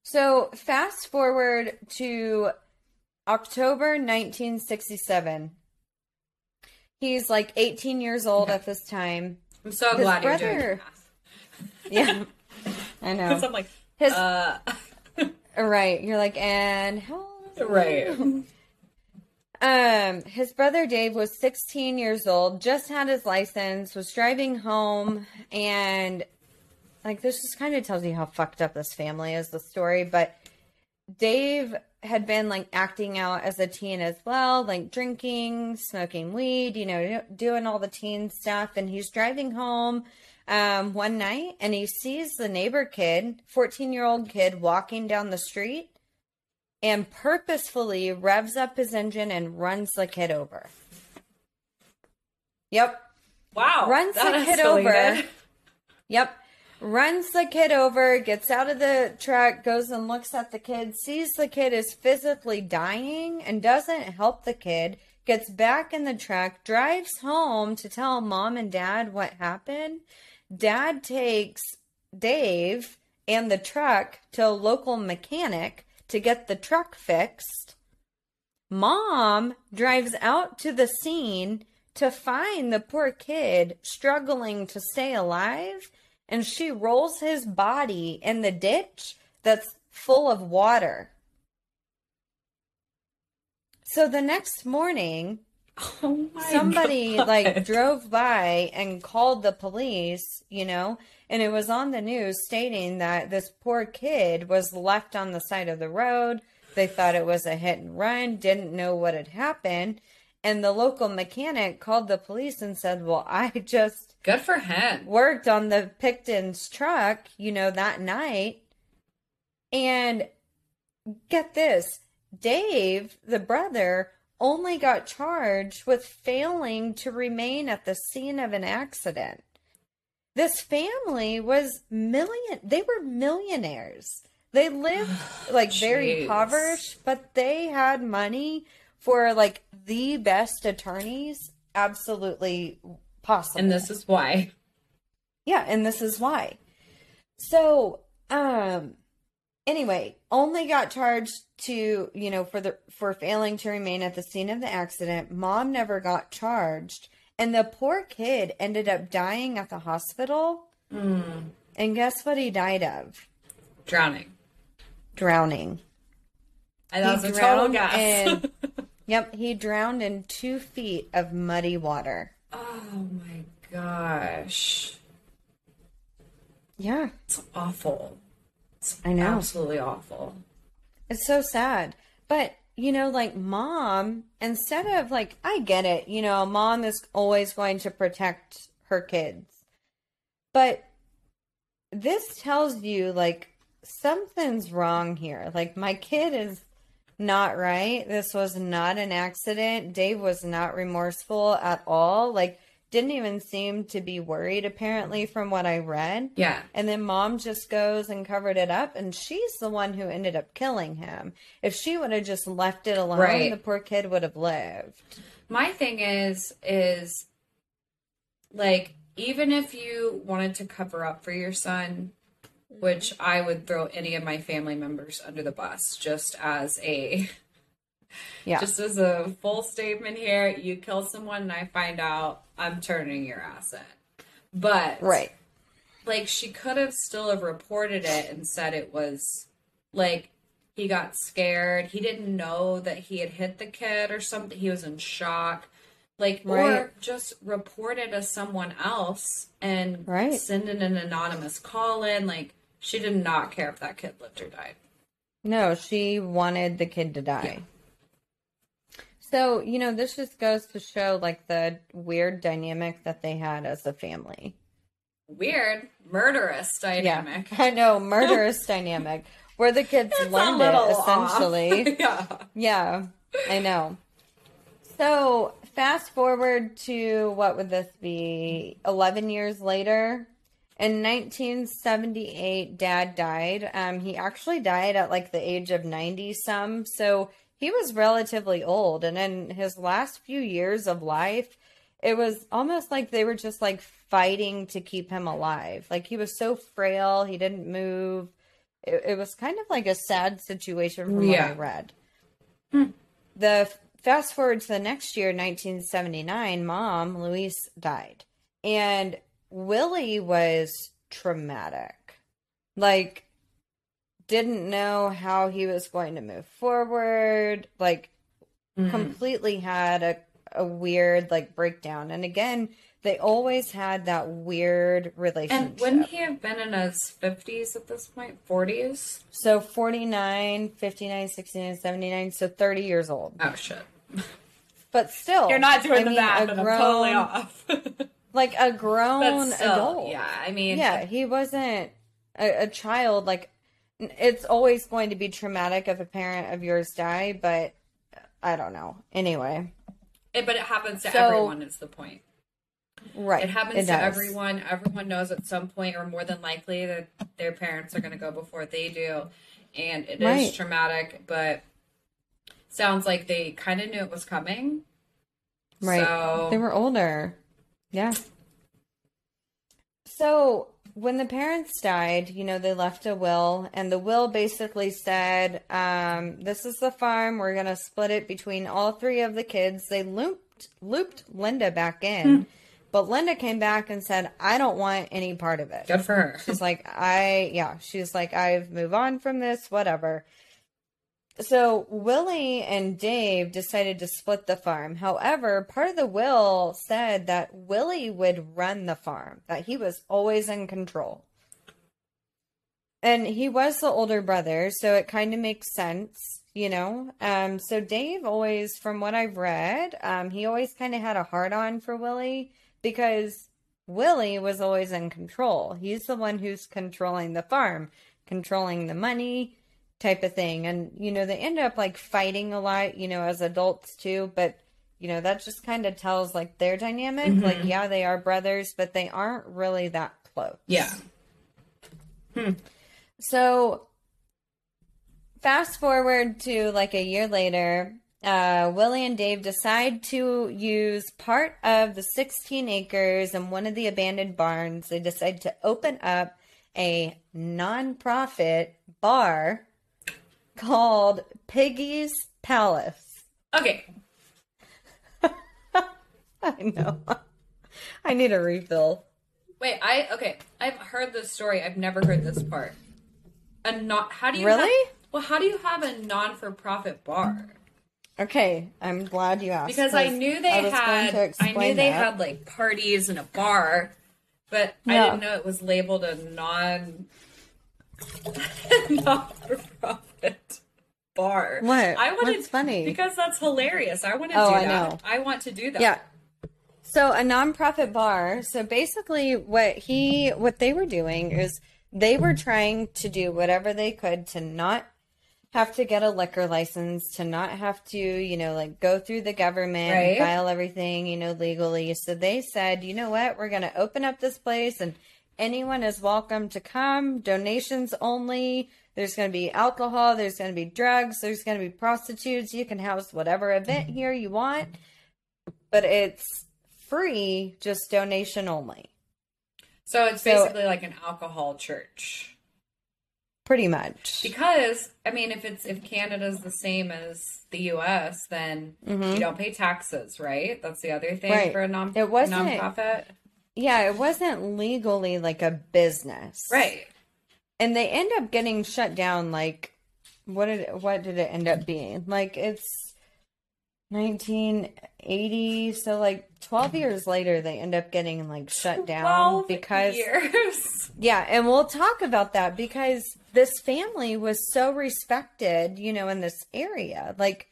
So, fast forward to October 1967. He's like 18 years old at this time. I'm so His glad you're doing brother- Yeah. I know. Because. I'm like, His uh, right, you're like, and how old right. Um, his brother Dave was 16 years old, just had his license, was driving home, and like this just kind of tells you how fucked up this family is, the story. But Dave had been like acting out as a teen as well, like drinking, smoking weed, you know, doing all the teen stuff. And he's driving home um, one night and he sees the neighbor kid, 14 year old kid, walking down the street and purposefully revs up his engine and runs the kid over. Yep. Wow. Runs the kid over. Yep. Runs the kid over, gets out of the truck, goes and looks at the kid, sees the kid is physically dying and doesn't help the kid, gets back in the truck, drives home to tell mom and dad what happened. Dad takes Dave and the truck to a local mechanic to get the truck fixed. Mom drives out to the scene to find the poor kid struggling to stay alive, and she rolls his body in the ditch that's full of water. So the next morning, Oh my somebody God. like drove by and called the police, you know, and it was on the news stating that this poor kid was left on the side of the road. They thought it was a hit and run, didn't know what had happened. And the local mechanic called the police and said, Well, I just Good for him. worked on the Pickton's truck, you know, that night. And get this Dave, the brother, only got charged with failing to remain at the scene of an accident. This family was million, they were millionaires. They lived like very Jeez. impoverished, but they had money for like the best attorneys absolutely possible. And this is why. Yeah, and this is why. So, um anyway, only got charged to, you know, for the for failing to remain at the scene of the accident. Mom never got charged, and the poor kid ended up dying at the hospital. Hmm. And guess what he died of? Drowning. Drowning. And that He was a total guess. in- Yep, he drowned in 2 feet of muddy water. oh my gosh. Yeah, It's awful. It's I know. Absolutely awful. It's so sad. But, you know, like mom, instead of like, I get it, you know, mom is always going to protect her kids. But this tells you like something's wrong here. Like my kid is not right. This was not an accident. Dave was not remorseful at all. Like, didn't even seem to be worried, apparently, from what I read. Yeah. And then mom just goes and covered it up, and she's the one who ended up killing him. If she would have just left it alone, Right. the poor kid would have lived. My thing is, is like, even if you wanted to cover up for your son, which I would throw any of my family members under the bus just as a Yeah. just as a full statement here, you kill someone and I find out I'm turning your ass in. But right. like she could have still have reported it and said it was like he got scared. He didn't know that he had hit the kid or something. He was in shock. Like or just report it as someone else and Right. send in an anonymous call in. Like she did not care if that kid lived or died. No, she wanted the kid to die. So, you know, this just goes to show like the weird dynamic that they had as a family. Weird, murderous dynamic. Yeah. I know, murderous dynamic. Where the kids It's learned it essentially. yeah. Yeah, I know. So fast forward to what would this be? 11 years later. In 1978, dad died. Um, he actually died at like the age of 90 some. So he was relatively old. And in his last few years of life, it was almost like they were just like fighting to keep him alive. Like he was so frail, he didn't move. It, it was kind of like a sad situation from what I Yeah. read. The fast forward to the next year, 1979, mom, Louise, died. And Willie was traumatic. Like, didn't know how he was going to move forward. Like, mm-hmm. completely had a, a weird, like, breakdown. And again, they always had that weird relationship. And wouldn't he have been in his 50s at this point? 40s? so 49, 59, 69, 79, so 30 years old. Oh, shit. But still, You're not doing I the mean, math, and I'm totally off. like a grown still, adult. yeah. I mean, yeah, he wasn't a, a child. Like, it's always going to be traumatic if a parent of yours die, but I don't know. Anyway, it, but it happens to So- everyone, is the point. right. It happens to does. everyone. Everyone knows at some point, or more than likely, that their parents are going to go before they do. And it is Right. traumatic, but sounds like they kind of knew it was coming. Right. So, They were older. Yeah. So when the parents died, you know, they left a will, and the will basically said, um, "This is the farm. We're gonna split it between all three of the kids." They looped looped Linda back in, but Linda came back and said, "I don't want any part of it." good for her. She's like, I, yeah, she's like, I've moved on from this, whatever. So Willie and Dave decided to split the farm. However, part of the will said that Willie would run the farm, that he was always in control. And he was the older brother, so it kind of makes sense, you know. Um, so Dave always, from what I've read, um, he always kind of had a hard on for Willie because Willie was always in control. He's the one who's controlling the farm, controlling the money, type of thing. And, you know, they end up like fighting a lot, you know, as adults too. But, you know, that just kind of tells like their dynamic. Like, yeah, they are brothers, but they aren't really that close. Yeah. So, fast forward to like a year later, uh, Willie and Dave decide to use part of the 16 acres and one of the abandoned barns. They decide to open up a nonprofit bar called Piggy's Palace. Okay. I know. I need a refill. Wait, I okay. I've heard this story. I've never heard this part. A not how do you Really? have- well, how do you have a non-for-profit bar? Okay, I'm glad you asked. Because I knew they I had I knew they that. had like parties and a bar, but I didn't know it was labeled a non non-for-profit bar. What? I wanted What's funny? because that's hilarious. I want to Oh, do I that. know. I want to do that. Yeah. So a nonprofit bar. So basically what he what they were doing is they were trying to do whatever they could to not have to get a liquor license, to not have to, you know, like go through the government and Right. file everything, you know, legally. So they said, you know what, we're gonna open up this place and anyone is welcome to come, donations only. There's going to be alcohol, there's going to be drugs, there's going to be prostitutes. You can house whatever event here you want but it's free, just donation only. So it's So- basically like an alcohol church. Pretty much. Because I mean, if it's if Canada's the same as the U.S., then you don't pay taxes, right? That's the other thing Mm-hmm. Right. for a non. It wasn't- nonprofit, Yeah, it wasn't legally like a business. right? And they end up getting shut down like what did it, what did it end up being? Like it's 1980, so like 12 years later they end up getting like shut down because years. Yeah, and we'll talk about that because this family was so respected, you know, in this area. Like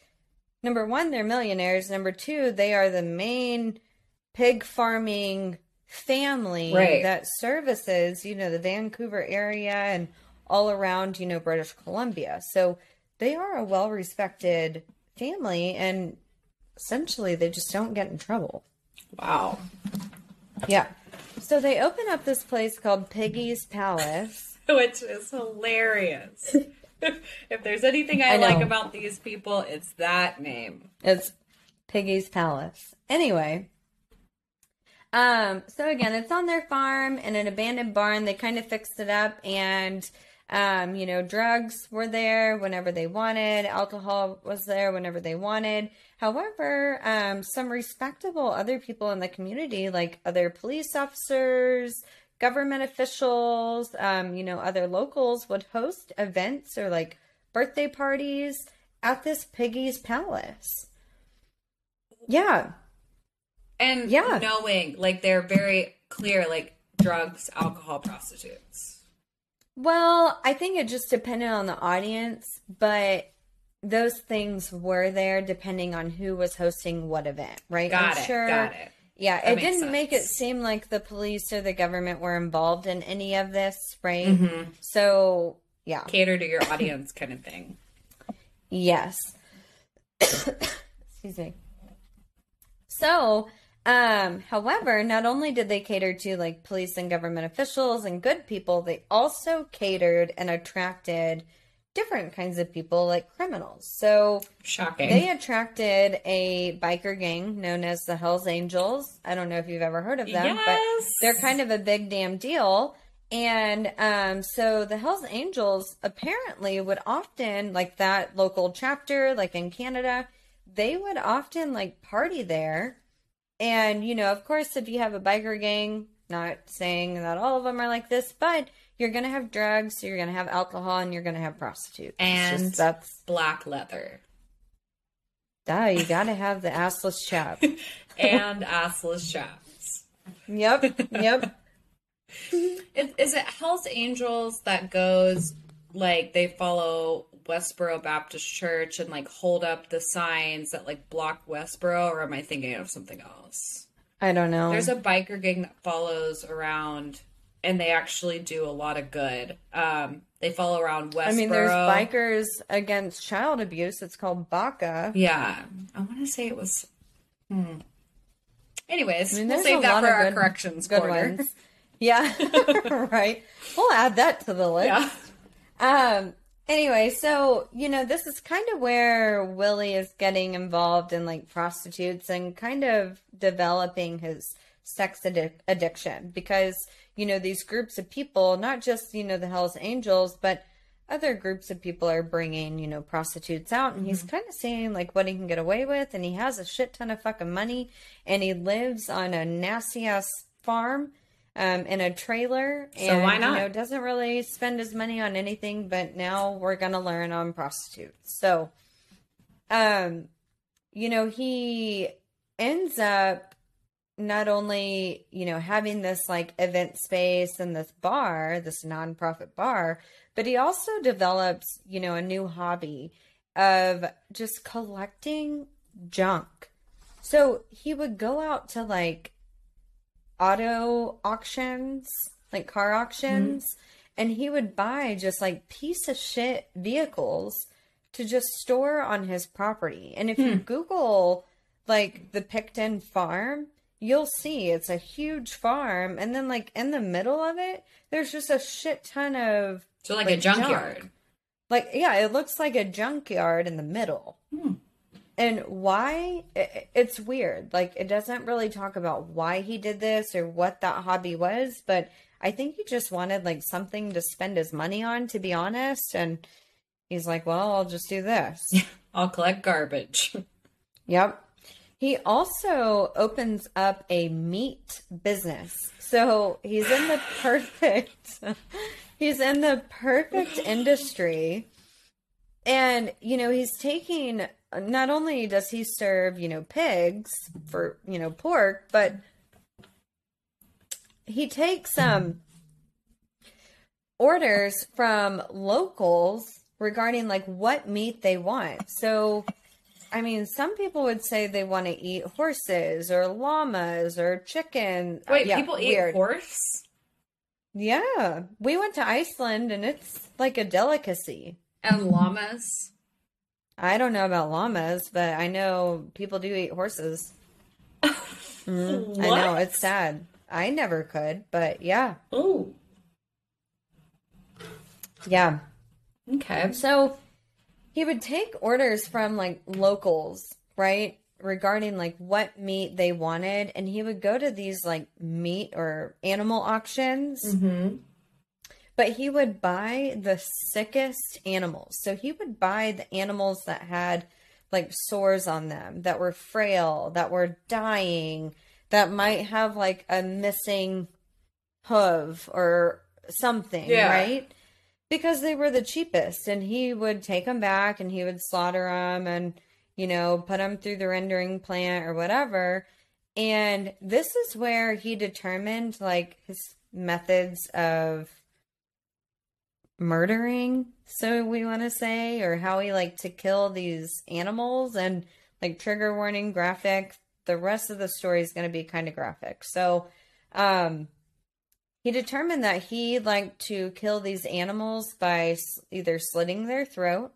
number one, they're millionaires. Number two, they are the main pig farming family Right. that services, you know, the Vancouver area and all around, you know, British Columbia. So they are a well respected family and essentially they just don't get in trouble. Wow. Yeah. So they open up this place called Piggy's Palace. Which is hilarious. if there's anything I, I like about these people, it's that name. It's Piggy's Palace. Anyway, um, so again, it's on their farm in an abandoned barn. They kind of fixed it up, and um, you know, drugs were there whenever they wanted. Alcohol was there whenever they wanted. However, um, some respectable other people in the community, like other police officers, government officials, um, you know, other locals, would host events or like birthday parties at this Piggy's Palace. Yeah. And Yeah. knowing, like, they're very clear, like, drugs, alcohol, prostitutes. Well, I think it just depended on the audience, but those things were there depending on who was hosting what event, right? Got I'm it. sure. Got it. Yeah, That it didn't make it seem like the police or the government were involved in any of this, right? Mm-hmm. So, yeah. Cater to your audience kind of thing. Yes. Excuse me. So, um, however, not only did they cater to like police and government officials and good people, they also catered and attracted different kinds of people like criminals. So Shocking. they attracted a biker gang known as the Hells Angels. I don't know if you've ever heard of them, Yes. but they're kind of a big damn deal. And um, so the Hells Angels apparently would often, like that local chapter, like in Canada, they would often like party there. And, you know, of course, if you have a biker gang, not saying that all of them are like this, but you're going to have drugs, you're going to have alcohol, and you're going to have prostitutes. And- just- that's, Black leather. duh, you got to have the assless chap. And assless chaps. Yep, yep. Is, is it Hell's Angels that goes like they follow Westboro Baptist Church and like hold up the signs that like block Westboro, or am I thinking of something else? I don't know. There's a biker gang that follows around, and they actually do a lot of good. Um, they follow around Westboro. I mean, there's bikers against child abuse. It's called BACA. Yeah, I want to say it was. Hmm. Anyways, I mean, we'll save that for our good- corrections Good corner. ones. Yeah, right. We'll add that to the list. Yeah. Um. Anyway, so you know, this is kind of where Willie is getting involved in like prostitutes and kind of developing his sex addic- addiction. Because you know these groups of people, not just you know the Hell's Angels, but other groups of people are bringing you know prostitutes out, and he's mm-hmm. kind of seeing like what he can get away with, and he has a shit ton of fucking money, and he lives on a nasty ass farm um, in a trailer. So and, why not? You know, doesn't really spend his money on anything, but now we're gonna learn on prostitutes. So, um, you know, he ends up not only you know having this like event space and this bar, this nonprofit bar, but he also develops you know a new hobby of just collecting junk. So he would go out to like auto auctions, like car auctions, and he would buy just like piece of shit vehicles to just store on his property. And if you Google like the Pickton farm, you'll see it's a huge farm, and then like in the middle of it, there's just a shit ton of So like, a Like junk. junkyard. like yeah, it looks like a junkyard in the middle. Hmm. And why? It's weird. Like it doesn't really talk about why he did this or what that hobby was, but I think he just wanted like something to spend his money on, to be honest. And he's like, "Well, I'll just do this." I'll collect garbage. Yep. He also opens up a meat business. So he's in the perfect he's in the perfect industry. And you know, he's taking not only does he serve, you know, pigs for, you know, pork, but he takes um orders from locals regarding like what meat they want. So I mean, some people would say they want to eat horses or llamas or chicken. Wait, Yeah, people eat weird. horse Yeah, we went to Iceland and it's like a delicacy. And llamas. I don't know about llamas, but I know people do eat horses. Mhm. I know it's sad. I never could, but yeah, Oh, yeah. okay. So he would take orders from like locals, right? Regarding like what meat they wanted. And he would go to these like meat or animal auctions, Mm-hmm. But he would buy the sickest animals. So he would buy the animals that had like sores on them, that were frail, that were dying, that might have like a missing hoof or something, Yeah. right? because they were the cheapest and he would take them back and he would slaughter them and you know put them through the rendering plant or whatever and this is where he determined like his methods of murdering so we want to say or how he like to kill these animals and like trigger warning graphic the rest of the story is going to be kind of graphic so um he determined that he liked to kill these animals by either slitting their throat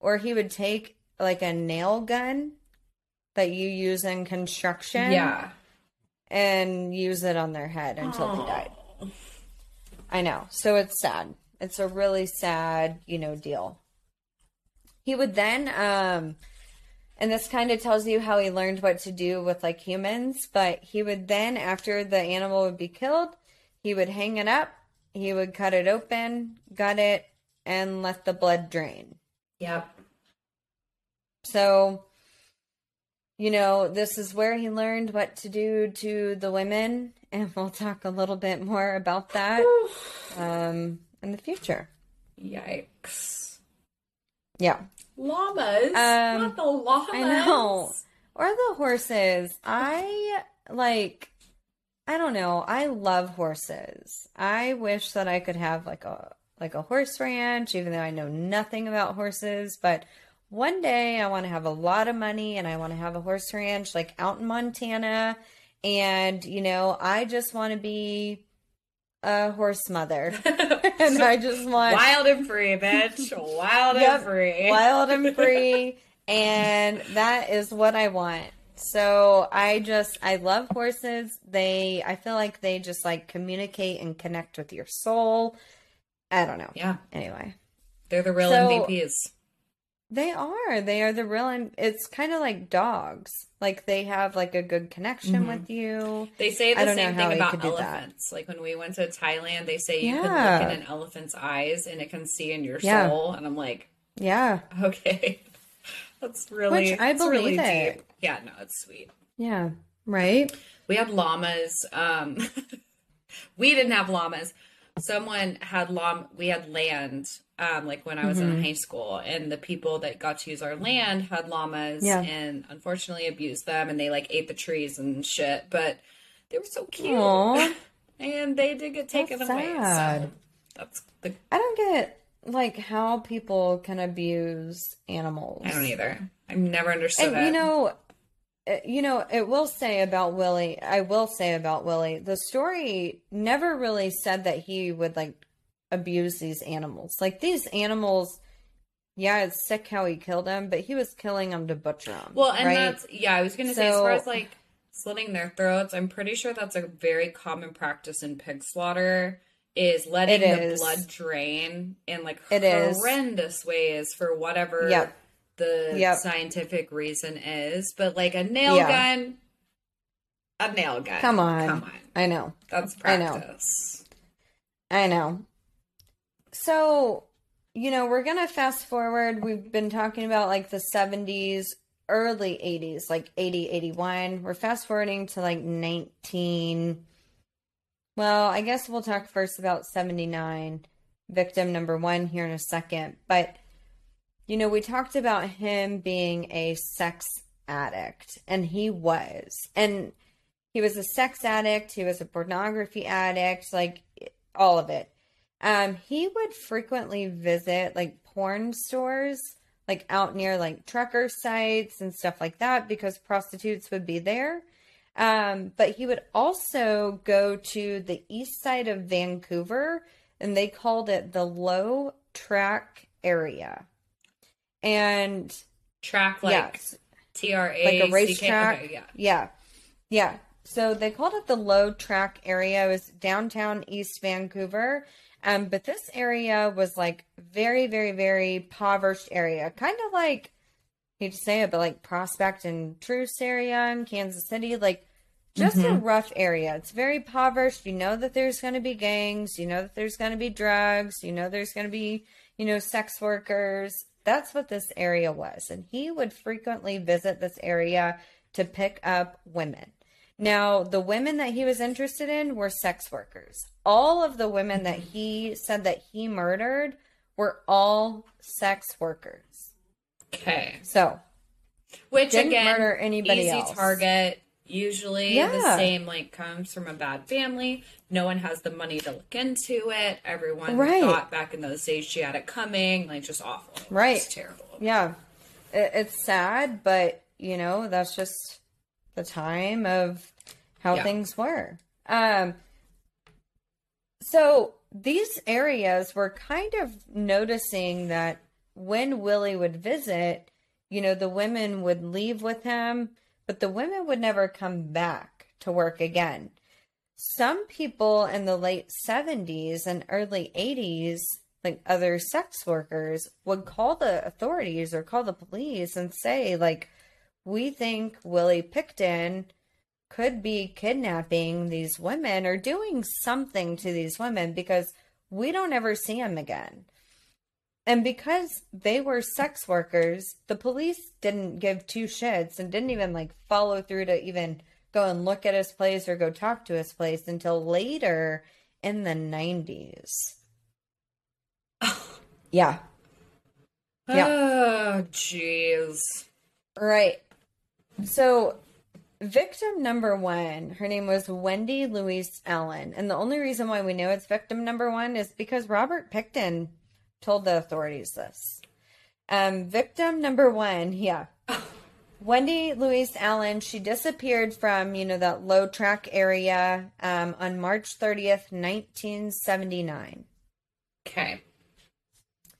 or he would take like a nail gun that you use in construction Yeah. and use it on their head until they died. I know. So it's sad. It's a really sad, you know, deal. He would then um and this kind of tells you how he learned what to do with like humans, but he would then after the animal would be killed, he would hang it up, he would cut it open, gut it and let the blood drain. Yep. So, you know, this is where he learned what to do to the women, and we'll talk a little bit more about that um, in the future. Yikes. Yeah, Llamas? Um, Not the llamas. I know. Or the horses. I like. I don't know. I love horses. I wish that I could have like a like a horse ranch, even though I know nothing about horses. But one day I want to have a lot of money and I want to have a horse ranch like out in Montana. And you know, I just want to be a horse mother, and I just want Wild and free, bitch. Wild Yep. and free. wild and free and that is what i want so i just i love horses they i feel like they just like communicate and connect with your soul i don't know Yeah. anyway They're the real So- MVPs. They are they are the real and it's kind of like dogs like they have like a good connection with you They say the same thing about could do that. elephants. Like when we went to Thailand, they say you can Yeah. look in an elephant's eyes and it can see in your Yeah. soul. And I'm like, yeah okay. That's really, Which I it's really believe it. deep. Yeah, no, it's sweet. yeah right We had llamas. Um, we didn't have llamas. Someone had llama. We had land. Um, like when I was Mm-hmm. in high school, and the people that got to use our land had llamas, Yeah. and unfortunately abused them, and they like ate the trees and shit. But they were so cute, and they did get taken That's away. sad. So that's the. i don't get like how people can abuse animals I don't either. I've never understood And it. you know, uh, you know, it will say about Willie. I will say about Willie. The story never really said that he would like abuse these animals. Like these animals, yeah, it's sick how he killed them, but he was killing them to butcher them. Well, and right? that's yeah. I was gonna say as far as like slitting their throats, I'm pretty sure that's a very common practice in pig slaughter. Is letting the blood drain in like It is. horrendous ways for whatever Yep. the Yep. scientific reason is. But like a nail Yeah. gun, a nail gun. come on, come on. I know, That's I know. practice. I know. So, you know, we're gonna fast forward. We've been talking about like the 70s, early 80s, like 80, 81. We're fast forwarding to like 19. Well, I guess we'll talk first about 79, victim number one here in a second. But, you know, we talked about him being a sex addict, and he was. And he was a sex addict, he was a pornography addict, like all of it. Um, he would frequently visit like porn stores like out near like trucker sites and stuff like that because prostitutes would be there. Um, but he would also go to the east side of Vancouver and they called it the low track area. And Track like yes, T R A like a racetrack. Okay, yeah. yeah. Yeah. So they called it the low track area. It was downtown East Vancouver. Um, but this area was like very, very, very impoverished area. Kind of like hate to say it, but like Prospect and Troost area in Kansas City, like just a rough area. It's very impoverished. You know that there's going to be gangs. You know that there's going to be drugs. You know there's going to be, you know, sex workers. That's what this area was. And he would frequently visit this area to pick up women. Now, the women that he was interested in were sex workers. All of the women that mm-hmm. he said that he murdered were all sex workers. Okay. So, Which Didn't again, murder anybody easy else. target. Usually the same like comes from a bad family. No one has the money to look into it. Everyone Right. thought back in those days she had it coming. Like just awful. Right. It's terrible. yeah, it, it's sad, but you know, that's just the time of how Yeah. things were. Um, so these areas were kind of noticing that when Willie would visit, you know, the women would leave with him, but the women would never come back to work again. Some people in the late 70s and early 80s, like other sex workers, would call the authorities or call the police and say, like, we think Willie Pickton could be kidnapping these women or doing something to these women because we don't ever see him again. And because they were sex workers, the police didn't give two shits and didn't even like follow through to even go and look at his place or go talk to his place until later in the 90s. yeah. Yeah. Oh, jeez. Right. So, victim number one, her name was Wendy Louise Allen. And the only reason why we know it's victim number one is because Robert Pickton told the authorities this. Um, victim number one, yeah. Wendy Louise Allen, she disappeared from, you know, that low track area um, on March 30th, 1979. Okay.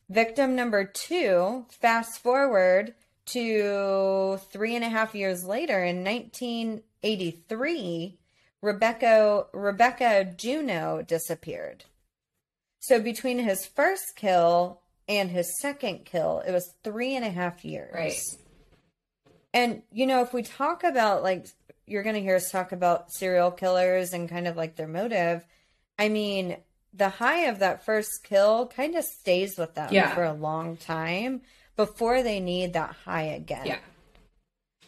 Victim number two, fast forward to three and a half years later in 1983, Rebecca, Rebecca Juno disappeared. So between his first kill and his second kill, it was three and a half years. Right. And, you know, if we talk about like, you're going to hear us talk about serial killers and kind of like their motive. I mean, the high of that first kill kind of stays with them Yeah. for a long time before they need that high again. Yeah.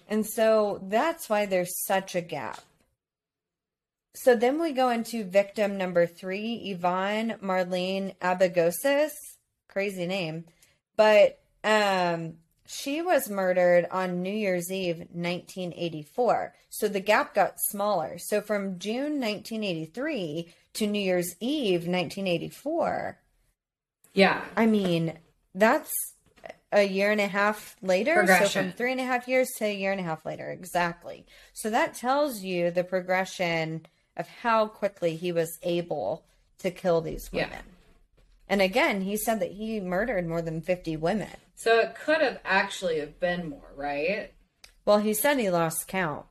And so that's why there's such a gap. So then we go into victim number three, Yvonne Marlene Abigosis. Crazy name. But um, she was murdered on New Year's Eve, 1984. So the gap got smaller. So from June 1983 to New Year's Eve, 1984, Yeah. I mean, that's a year and a half later. So from three and a half years to a year and a half later. Exactly. So that tells you the progression of how quickly he was able to kill these Yeah. women. And again, he said that he murdered more than 50 women. So it could have actually have been more, right? Well, he said he lost count.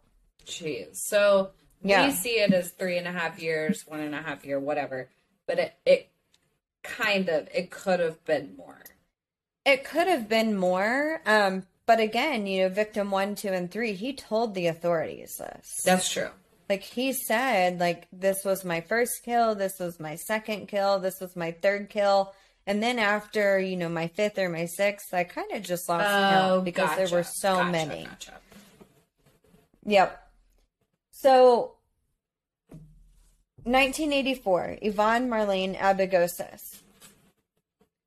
Jeez. So Yeah. we see it as three and a half years, one and a half year, whatever. But it, it kind of it could have been more. It could have been more. Um, but again, you know, victim one, two, and three, he told the authorities this. That's true. like he said like this was my first kill this was my second kill this was my third kill and then after you know my fifth or my sixth i kind of just lost count because there were so gotcha, many gotcha. yep so 1984 yvonne marlene abigosis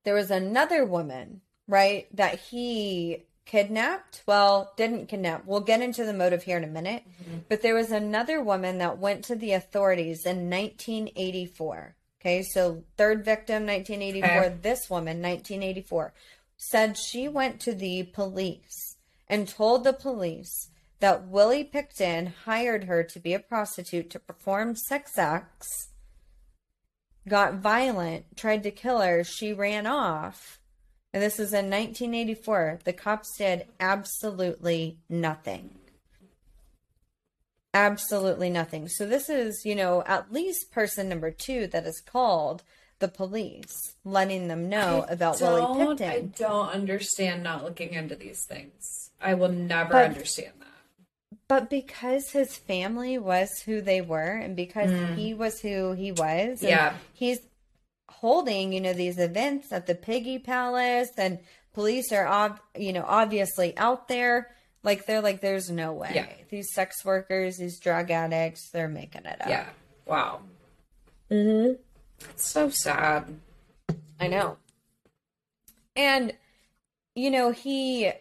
there was another woman right that he kidnapped? Well didn't kidnap. We'll get into the motive here in a minute. Mm-hmm. But there was another woman that went to the authorities in 1984 okay so third victim 1984 Okay. this woman 1984 said she went to the police and told the police that Willie Pickton hired her to be a prostitute to perform sex acts, got violent, tried to kill her, she ran off. And this is in 1984. The cops did absolutely nothing. Absolutely nothing. So this is, you know, at least person number two that is called the police, letting them know I about Willie Pickton. I don't understand not looking into these things. I will never But- understand that. But because his family was who they were and because mm. he was who he was, Yeah. he's holding, you know, these events at the Piggy Palace and police are ob- you know, obviously out there. Like they're like, there's no way. Yeah. These sex workers, these drug addicts, they're making it up. Yeah. Wow. Mm-hmm. It's so sad. I know. And you know, he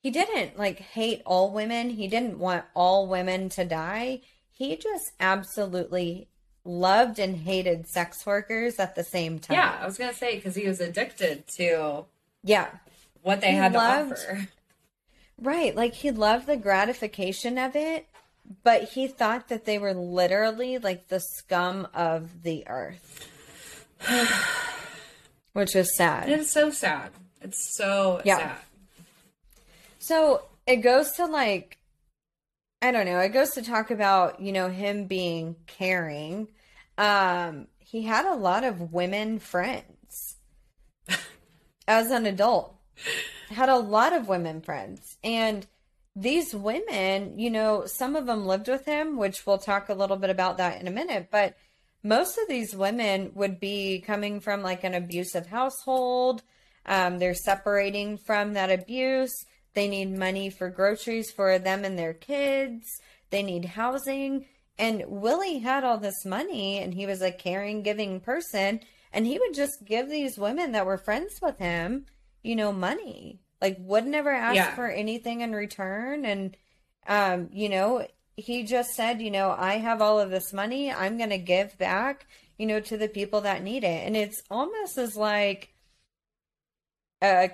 he didn't like hate all women. He didn't want all women to die. He just absolutely loved and hated sex workers at the same time. Yeah, I was gonna say because he was addicted to Yeah. what they He had to offer. Right. Like he loved the gratification of it, but he thought that they were literally like the scum of the earth. Which is sad. It's so sad. It's so Yeah. sad. So it goes to like, I don't know, it goes to talk about, you know, him being caring. Um, he had a lot of women friends as an adult, had a lot of women friends. And these women, you know, some of them lived with him, which we'll talk a little bit about that in a minute, but most of these women would be coming from like an abusive household. Um, they're separating from that abuse. They need money for groceries for them and their kids. They need housing. And Willie had all this money and he was a caring, giving person. And he would just give these women that were friends with him, you know, money. Like, would never ask Yeah. for anything in return. And, um, you know, he just said, you know, I have all of this money. I'm going to give back, you know, to the people that need it. And it's almost as like, uh,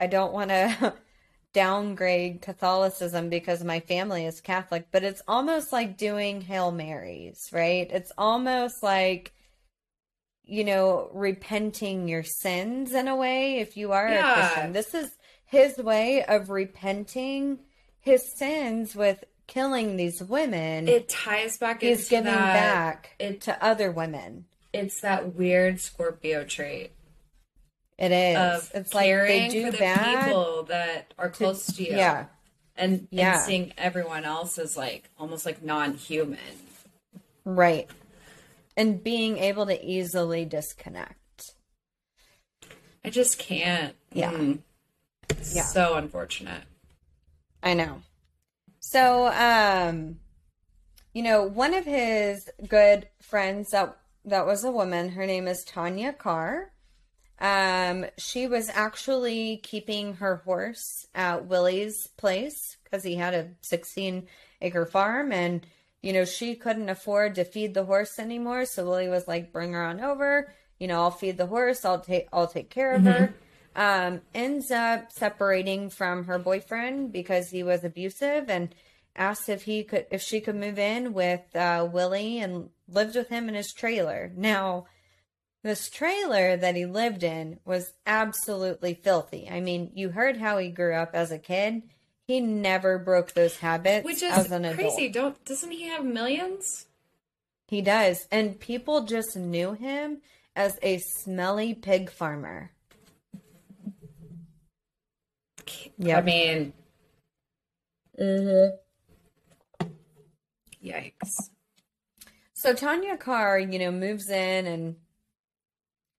I don't want to downgrade Catholicism because my family is Catholic, but it's almost like doing Hail Marys, right? It's almost like, you know, repenting your sins in a way if you are Yeah. a Christian. This is his way of repenting his sins with killing these women. It ties back He's into giving that, back It, to other women. it's that weird Scorpio trait It is. it's like they do for the bad. people that are close to you. Yeah. and Yeah. and seeing everyone else as like almost like non-human. Right. And being able to easily disconnect. I just can't. Yeah. Mm. Yeah. So unfortunate. I know. So, um, you know, one of his good friends that that was a woman, her name is Tanya Carr. Um, she was actually keeping her horse at Willie's place because he had a 16 acre farm and you know, she couldn't afford to feed the horse anymore, so Willie was like, "Bring her on over. You know, I'll feed the horse. I'll take I'll take care of her." Um, ends up separating from her boyfriend because he was abusive, and asked if he could if she could move in with uh, Willie and lived with him in his trailer. Now, this trailer that he lived in was absolutely filthy. I mean, you heard how he grew up as a kid. He never broke those habits Which is as an adult. crazy. Don't doesn't he have millions? He does. And people just knew him as a smelly pig farmer. Yeah. I mean, Mm-hmm. yikes. So Tanya Carr, you know, moves in and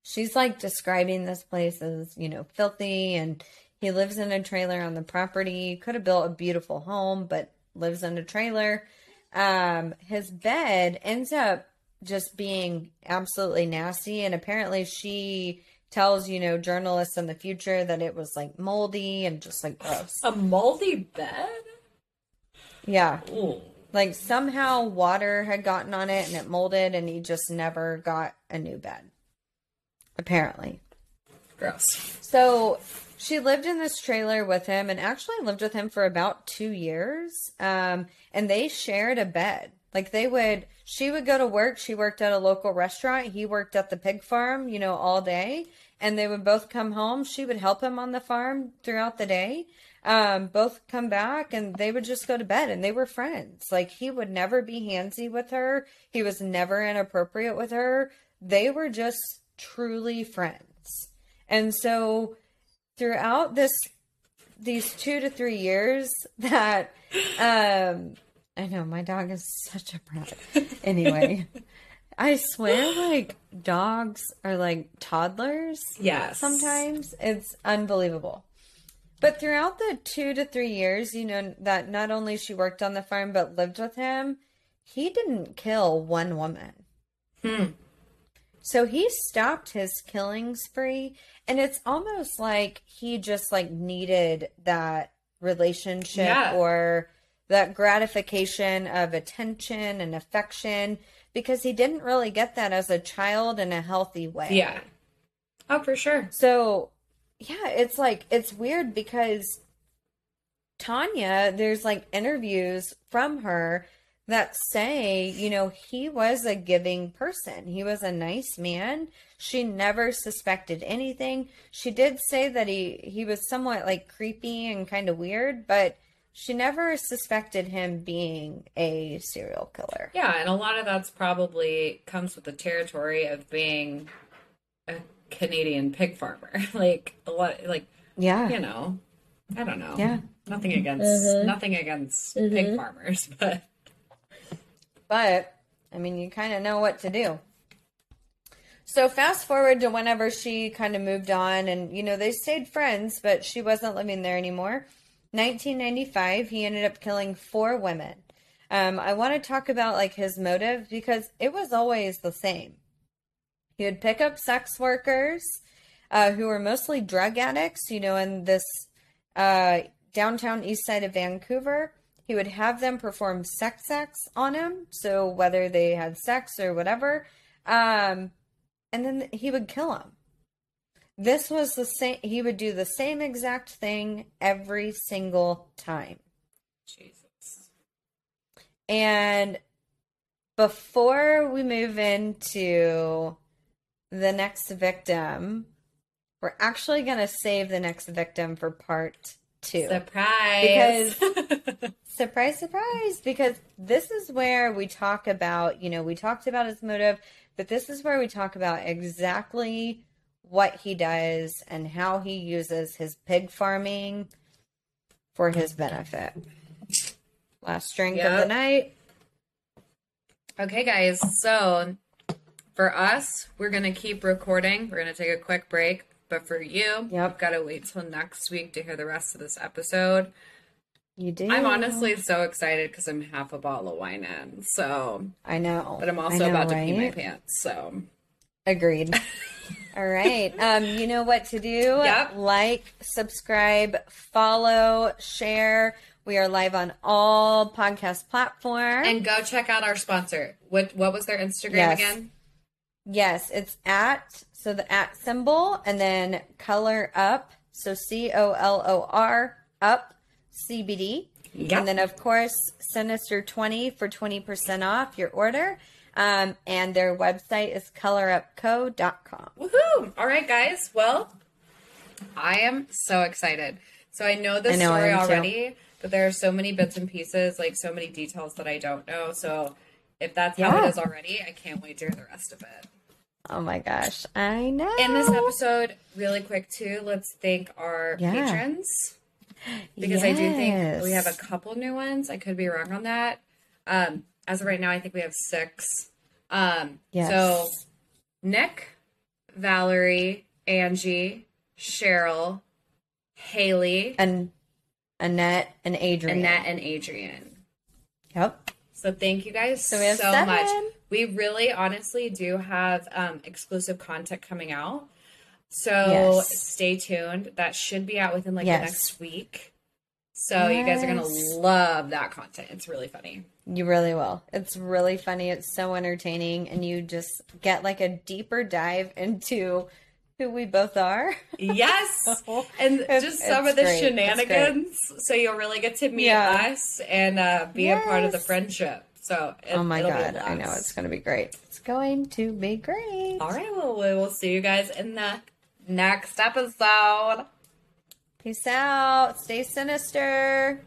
she's like describing this place as, you know, filthy and he lives in a trailer on the property. Could have built a beautiful home, but lives in a trailer. Um, his bed ends up just being absolutely nasty and apparently she tells, you know, journalists in the future that it was like moldy and just like gross. A moldy bed? Yeah. Ooh. Like somehow water had gotten on it and it molded, and he just never got a new bed. Apparently. Gross. So she lived in this trailer with him and actually lived with him for about two years. Um, and they shared a bed. Like they would, she would go to work. She worked at a local restaurant. He worked at the pig farm, you know, all day. And they would both come home. She would help him on the farm throughout the day. Um, both come back and they would just go to bed and they were friends. Like he would never be handsy with her. He was never inappropriate with her. They were just truly friends. And so throughout this these two to three years that um I know my dog is such a brat. Anyway, I swear like dogs are like toddlers. Yes. Sometimes it's unbelievable. But throughout the two to three years, you know, that not only she worked on the farm but lived with him, he didn't kill one woman. Hmm. So he stopped his killing spree, and it's almost like he just like needed that relationship Yeah. or that gratification of attention and affection because he didn't really get that as a child in a healthy way. Yeah. Oh, for sure. So, yeah, it's like it's weird because Tanya, there's like interviews from her that say, you know, he was a giving person. He was a nice man. She never suspected anything. She did say that he he was somewhat like creepy and kind of weird, but she never suspected him being a serial killer. Yeah, and a lot of that's probably comes with the territory of being a Canadian pig farmer. like a lot, like Yeah. you know, I don't know. Yeah. Nothing against mm-hmm. nothing against pig mm-hmm. farmers, but But, I mean, you kind of know what to do. So, fast forward to whenever she kind of moved on, and, you know, they stayed friends, but she wasn't living there anymore. 1995, he ended up killing four women. Um, I want to talk about, like, his motive because it was always the same. He would pick up sex workers uh, who were mostly drug addicts, you know, in this uh, downtown east side of Vancouver. He would have them perform sex acts on him, so whether they had sex or whatever, um, and then he would kill them. This was the same. He would do the same exact thing every single time. Jesus. And before we move into the next victim, we're actually going to save the next victim for part two. Surprise. Because surprise, surprise, because this is where we talk about, you know, we talked about his motive, but this is where we talk about exactly what he does and how he uses his pig farming for his benefit. Last drink of the night. Okay, guys. So for us, we're gonna keep recording. We're gonna take a quick break. But for you, Yep. you've got to wait till next week to hear the rest of this episode. You do. I'm honestly so excited because I'm half a bottle of wine in. So, I know. but I'm also know, about to pee my pants. So, Agreed. All right. Um, you know what to do. Yep. Like, subscribe, follow, share. We are live on all podcast platforms. and go check out our sponsor. What what was their Instagram Yes. again? yes, it's at so the at symbol and then color up. So C O L O R up CBD. Yep. And then of course Sinister twenty for twenty percent off your order. Um, and their website is colorupco.com. Woohoo! All right, guys. Well, I am so excited. So I know I know, story am too. already, but there are so many bits and pieces, like so many details that I don't know. So if that's how it is already, I can't wait to hear the rest of it. Oh my gosh, I know. In this episode, really quick too, let's thank our Yeah. patrons because I do think we have a couple new ones. I could be wrong on that. Um, as of right now, I think we have six. Um, Yes. So Nick, Valerie, Angie, Cheryl, Haley, and Annette and Adrian. Annette, and Adrian. Yep. So thank you guys So so, much. We really honestly do have um, exclusive content coming out. So Yes. stay tuned. That should be out within like Yes. the next week. So you guys are gonna love that content. It's really funny. You really will. It's really funny. It's so entertaining, and you just get like a deeper dive into who we both are. Yes. And It's- just some of the great. Shenanigans. So you'll really get to meet Yeah. us and uh, be a part of the friendship. So it, oh my it'll be a god, I know it's going to be great. It's going to be great. All right. Well, we will see you guys in the next episode. Peace out. Stay sinister.